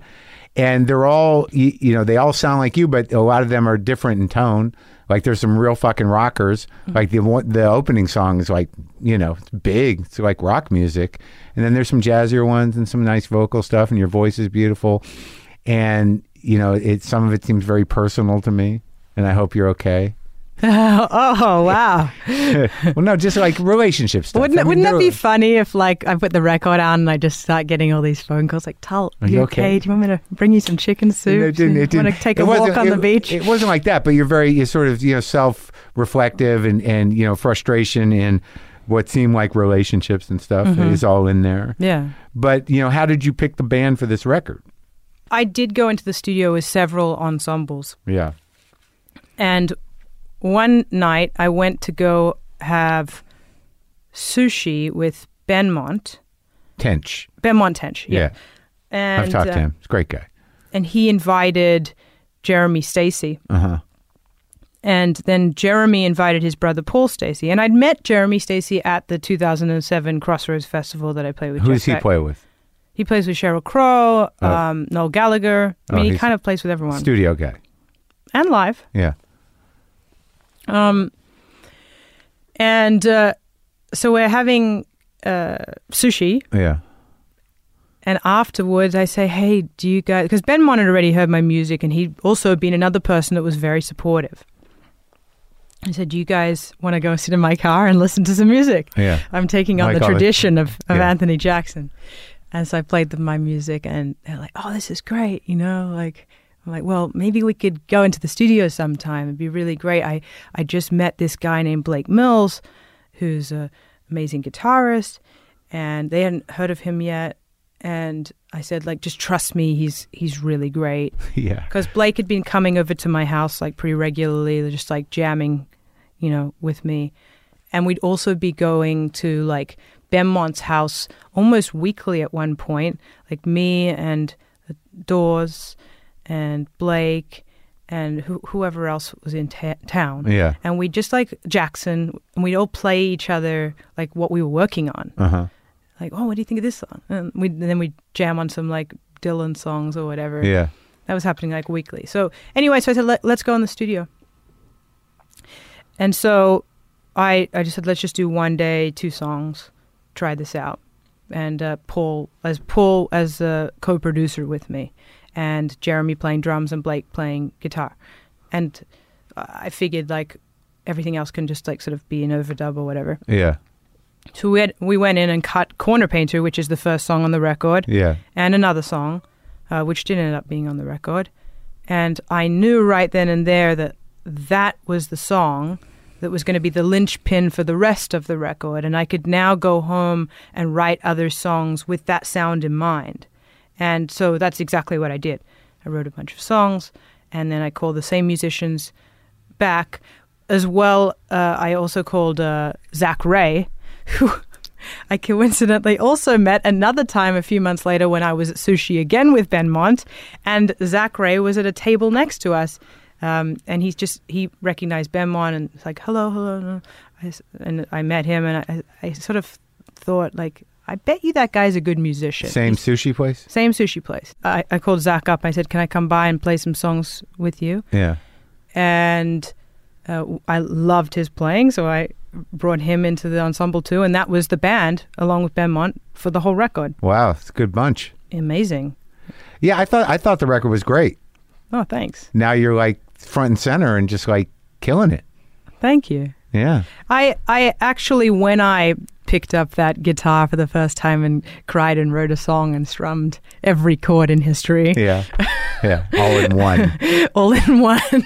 And they're all, you, you know, they all sound like you, but a lot of them are different in tone. Like there's some real fucking rockers. Mm. Like the the opening song is like, you know, it's big. It's like rock music. And then there's some jazzier ones and some nice vocal stuff. And your voice is beautiful. And you know, it some of it seems very personal to me. And I hope you're okay. oh wow! well, no, just like relationship stuff. Wouldn't I mean, wouldn't that be funny if like I put the record on and I just start getting all these phone calls like, "Tal, Are you, okay? okay? Do you want me to bring you some chicken soup? It didn't. It didn't. Want to take it a walk on the beach?" It wasn't like that, but you're very, you're sort of, you know, self-reflective and and you know, frustration in what seemed like relationships and stuff Mm-hmm. is all in there. yeah. But you know, how did you pick the band for this record? I did go into the studio with several ensembles, Yeah, and one night I went to go have sushi with Benmont, Tench. Benmont Tench. Yeah, Yeah, and I've talked uh, to him. He's a great guy. and he invited Jeremy Stacey. Uh huh. And then Jeremy invited his brother Paul Stacey. And I'd met Jeremy Stacey at the 2007 Crossroads Festival that I played with. Who Jeff does he Beck. play with? He plays with Sheryl Crow, Oh. um, Noel Gallagher. I Oh, mean, he kind of plays with everyone. Studio guy. and live. Yeah. Um, and uh, so we're having uh, sushi. Yeah. And afterwards, I say, hey, do you guys... Because Benmont had already heard my music, and he'd also been another person that was very supportive. I said, do you guys want to go sit in my car and listen to some music? Yeah. I'm taking on the tradition of, of Yeah. Anthony Jackson. And so I played them my music, and they're like, oh, this is great, you know? Like, I'm like, well, maybe we could go into the studio sometime. It'd be really great. I, I just met this guy named Blake Mills, who's an amazing guitarist, and they hadn't heard of him yet. And I said, like, just trust me, he's he's really great Yeah. because Blake had been coming over to my house like pretty regularly, just like jamming, you know, with me. And we'd also be going to like Benmont's house almost weekly at one point, like me and the Dawes and Blake and who whoever else was in ta- town. Yeah. And we just like Jackson, and we'd all play each other like what we were working on. Uh huh. Like, oh, what do you think of this song? And we and then we'd jam on some like Dylan songs or whatever. Yeah. That was happening like weekly. So anyway, so I said, Let, let's go in the studio. And so I I just said, let's just do one day, two songs, try this out. And uh, Paul as Paul as a co-producer with me, and Jeremy playing drums and Blake playing guitar, and I figured like everything else can just like sort of be an overdub or whatever. Yeah. So we had, we went in and cut Corner Painter, which is the first song on the record Yeah. and another song, uh, which did end up being on the record. And I knew right then and there that that was the song that was going to be the linchpin for the rest of the record. And I could now go home and write other songs with that sound in mind. And so that's exactly what I did. I wrote a bunch of songs, and then I called the same musicians back. As well, uh, I also called uh, Zac Rae, who I coincidentally also met another time a few months later when I was at sushi again with Benmont, and Zac Rae was at a table next to us. Um, and he's just he recognized Benmont and it's like hello hello, hello. And I met him and I, I sort of thought like I bet you that guy's a good musician. Same sushi place. same sushi place. I, I called Zac up. I said, "Can I come by and play some songs with you?" Yeah. And uh, I loved his playing, so I brought him into the ensemble too, and that was the band along with Benmont for the whole record. Wow, it's a good bunch. Amazing. Yeah, I thought I thought the record was great. Oh, thanks. Now you're like front and center and just like killing it. Thank you. Yeah. I I actually when I picked up that guitar for the first time and cried and wrote a song and strummed every chord in history Yeah. Yeah. All in one. all in one.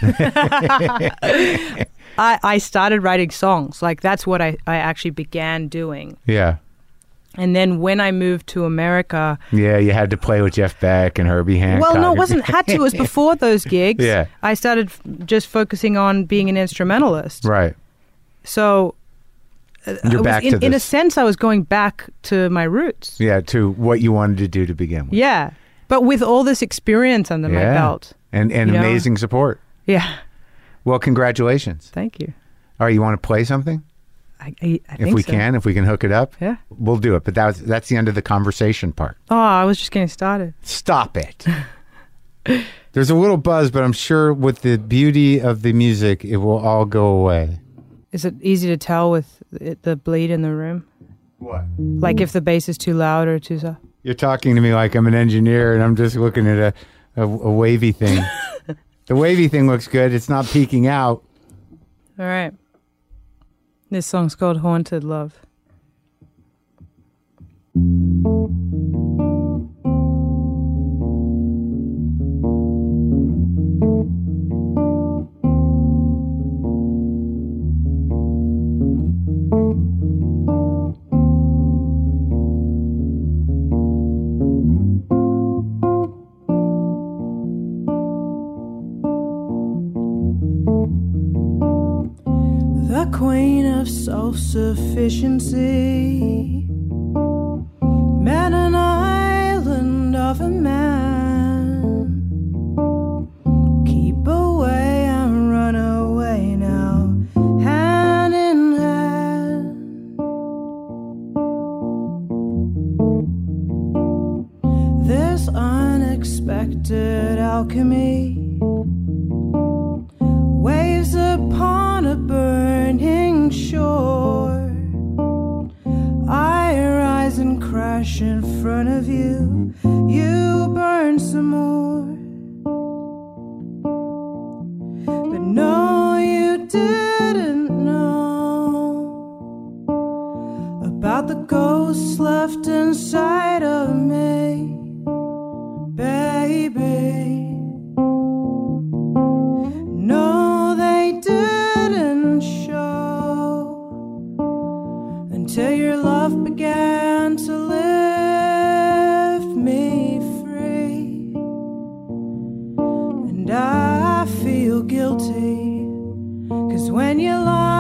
I, I started writing songs. Like that's what I, I actually began doing. Yeah. And then when I moved to America, Yeah, you had to play with Jeff Beck and Herbie Hancock. well, no, it wasn't had to. It was before those gigs. Yeah. I started just focusing on being an instrumentalist. Right. So, uh, You're back in, to in a sense, I was going back to my roots. Yeah, to what you wanted to do to begin with. Yeah, but with all this experience under my Yeah. belt. And and You know? amazing support. Yeah, Well, congratulations. thank you. All right, you want to play something? I, I, I if we so. can, if we can hook it up, Yeah. we'll do it. But that's that's the end of the conversation part. Oh, I was just getting started. Stop it. There's a little buzz, but I'm sure with the beauty of the music, it will all go away. Is it easy to tell with it, the bleed in the room? What? Like if the bass is too loud or too soft? You're talking to me like I'm an engineer, and I'm just looking at a a, a wavy thing. the wavy thing looks good. It's not peaking out. All right. This song's called Haunted Love. Self sufficiency.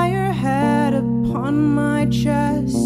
Your head upon my chest,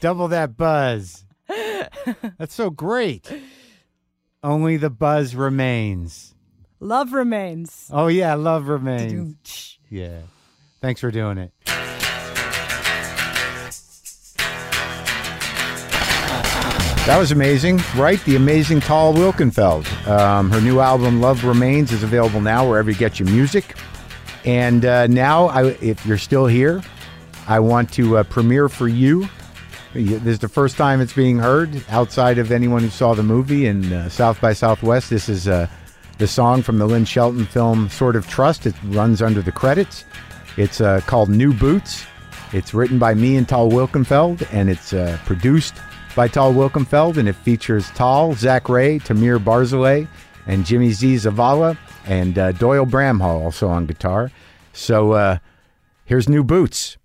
Double that buzz. That's so great. Only the buzz remains. Love remains. Oh yeah, love remains. yeah. Thanks for doing it. That was amazing, right? The amazing Tal Wilkenfeld. Um, her new album, Love Remains, is available now wherever you get your music. And uh, now, I, if you're still here, I want to uh, premiere for you this is the first time it's being heard outside of anyone who saw the movie. in uh, South by Southwest, this is uh, the song from the Lynn Shelton film Sword of Trust. It runs under the credits. It's uh, called New Boots. It's written by me and Tal Wilkenfeld, and it's uh, produced by Tal Wilkenfeld, and it features Tal, Zac Rae, Tamir Barzilay, and Jimmy Z. Zavala, and uh, Doyle Bramhall also on guitar. So uh, here's New Boots.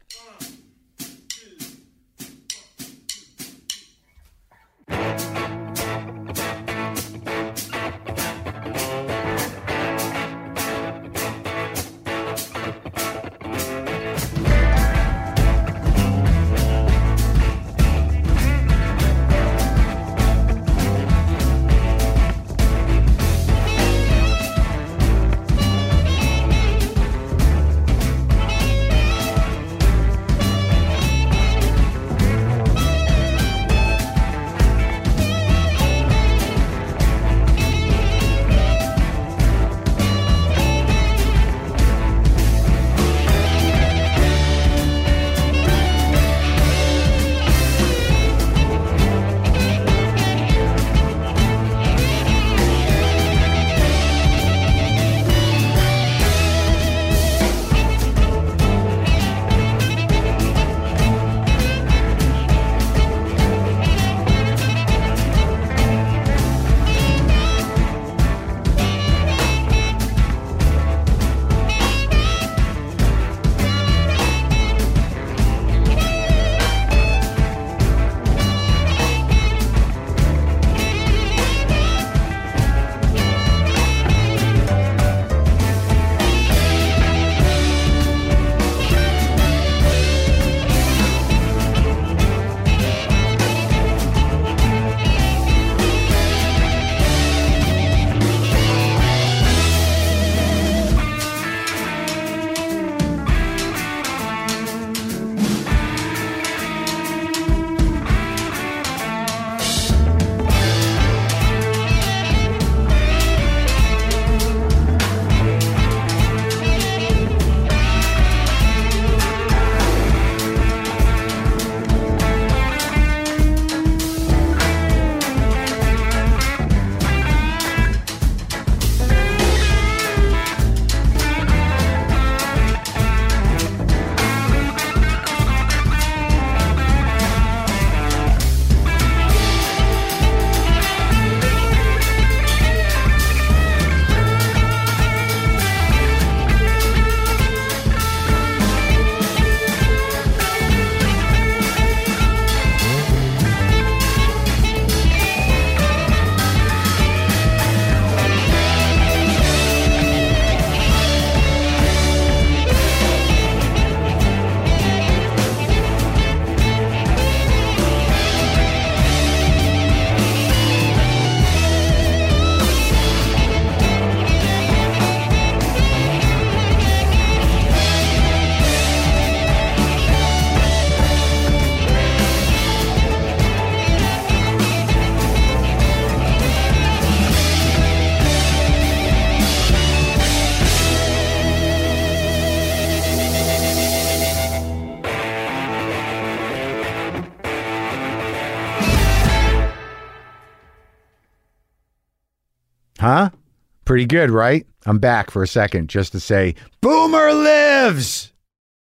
Pretty good, right? I'm back for a second just to say, Boomer lives!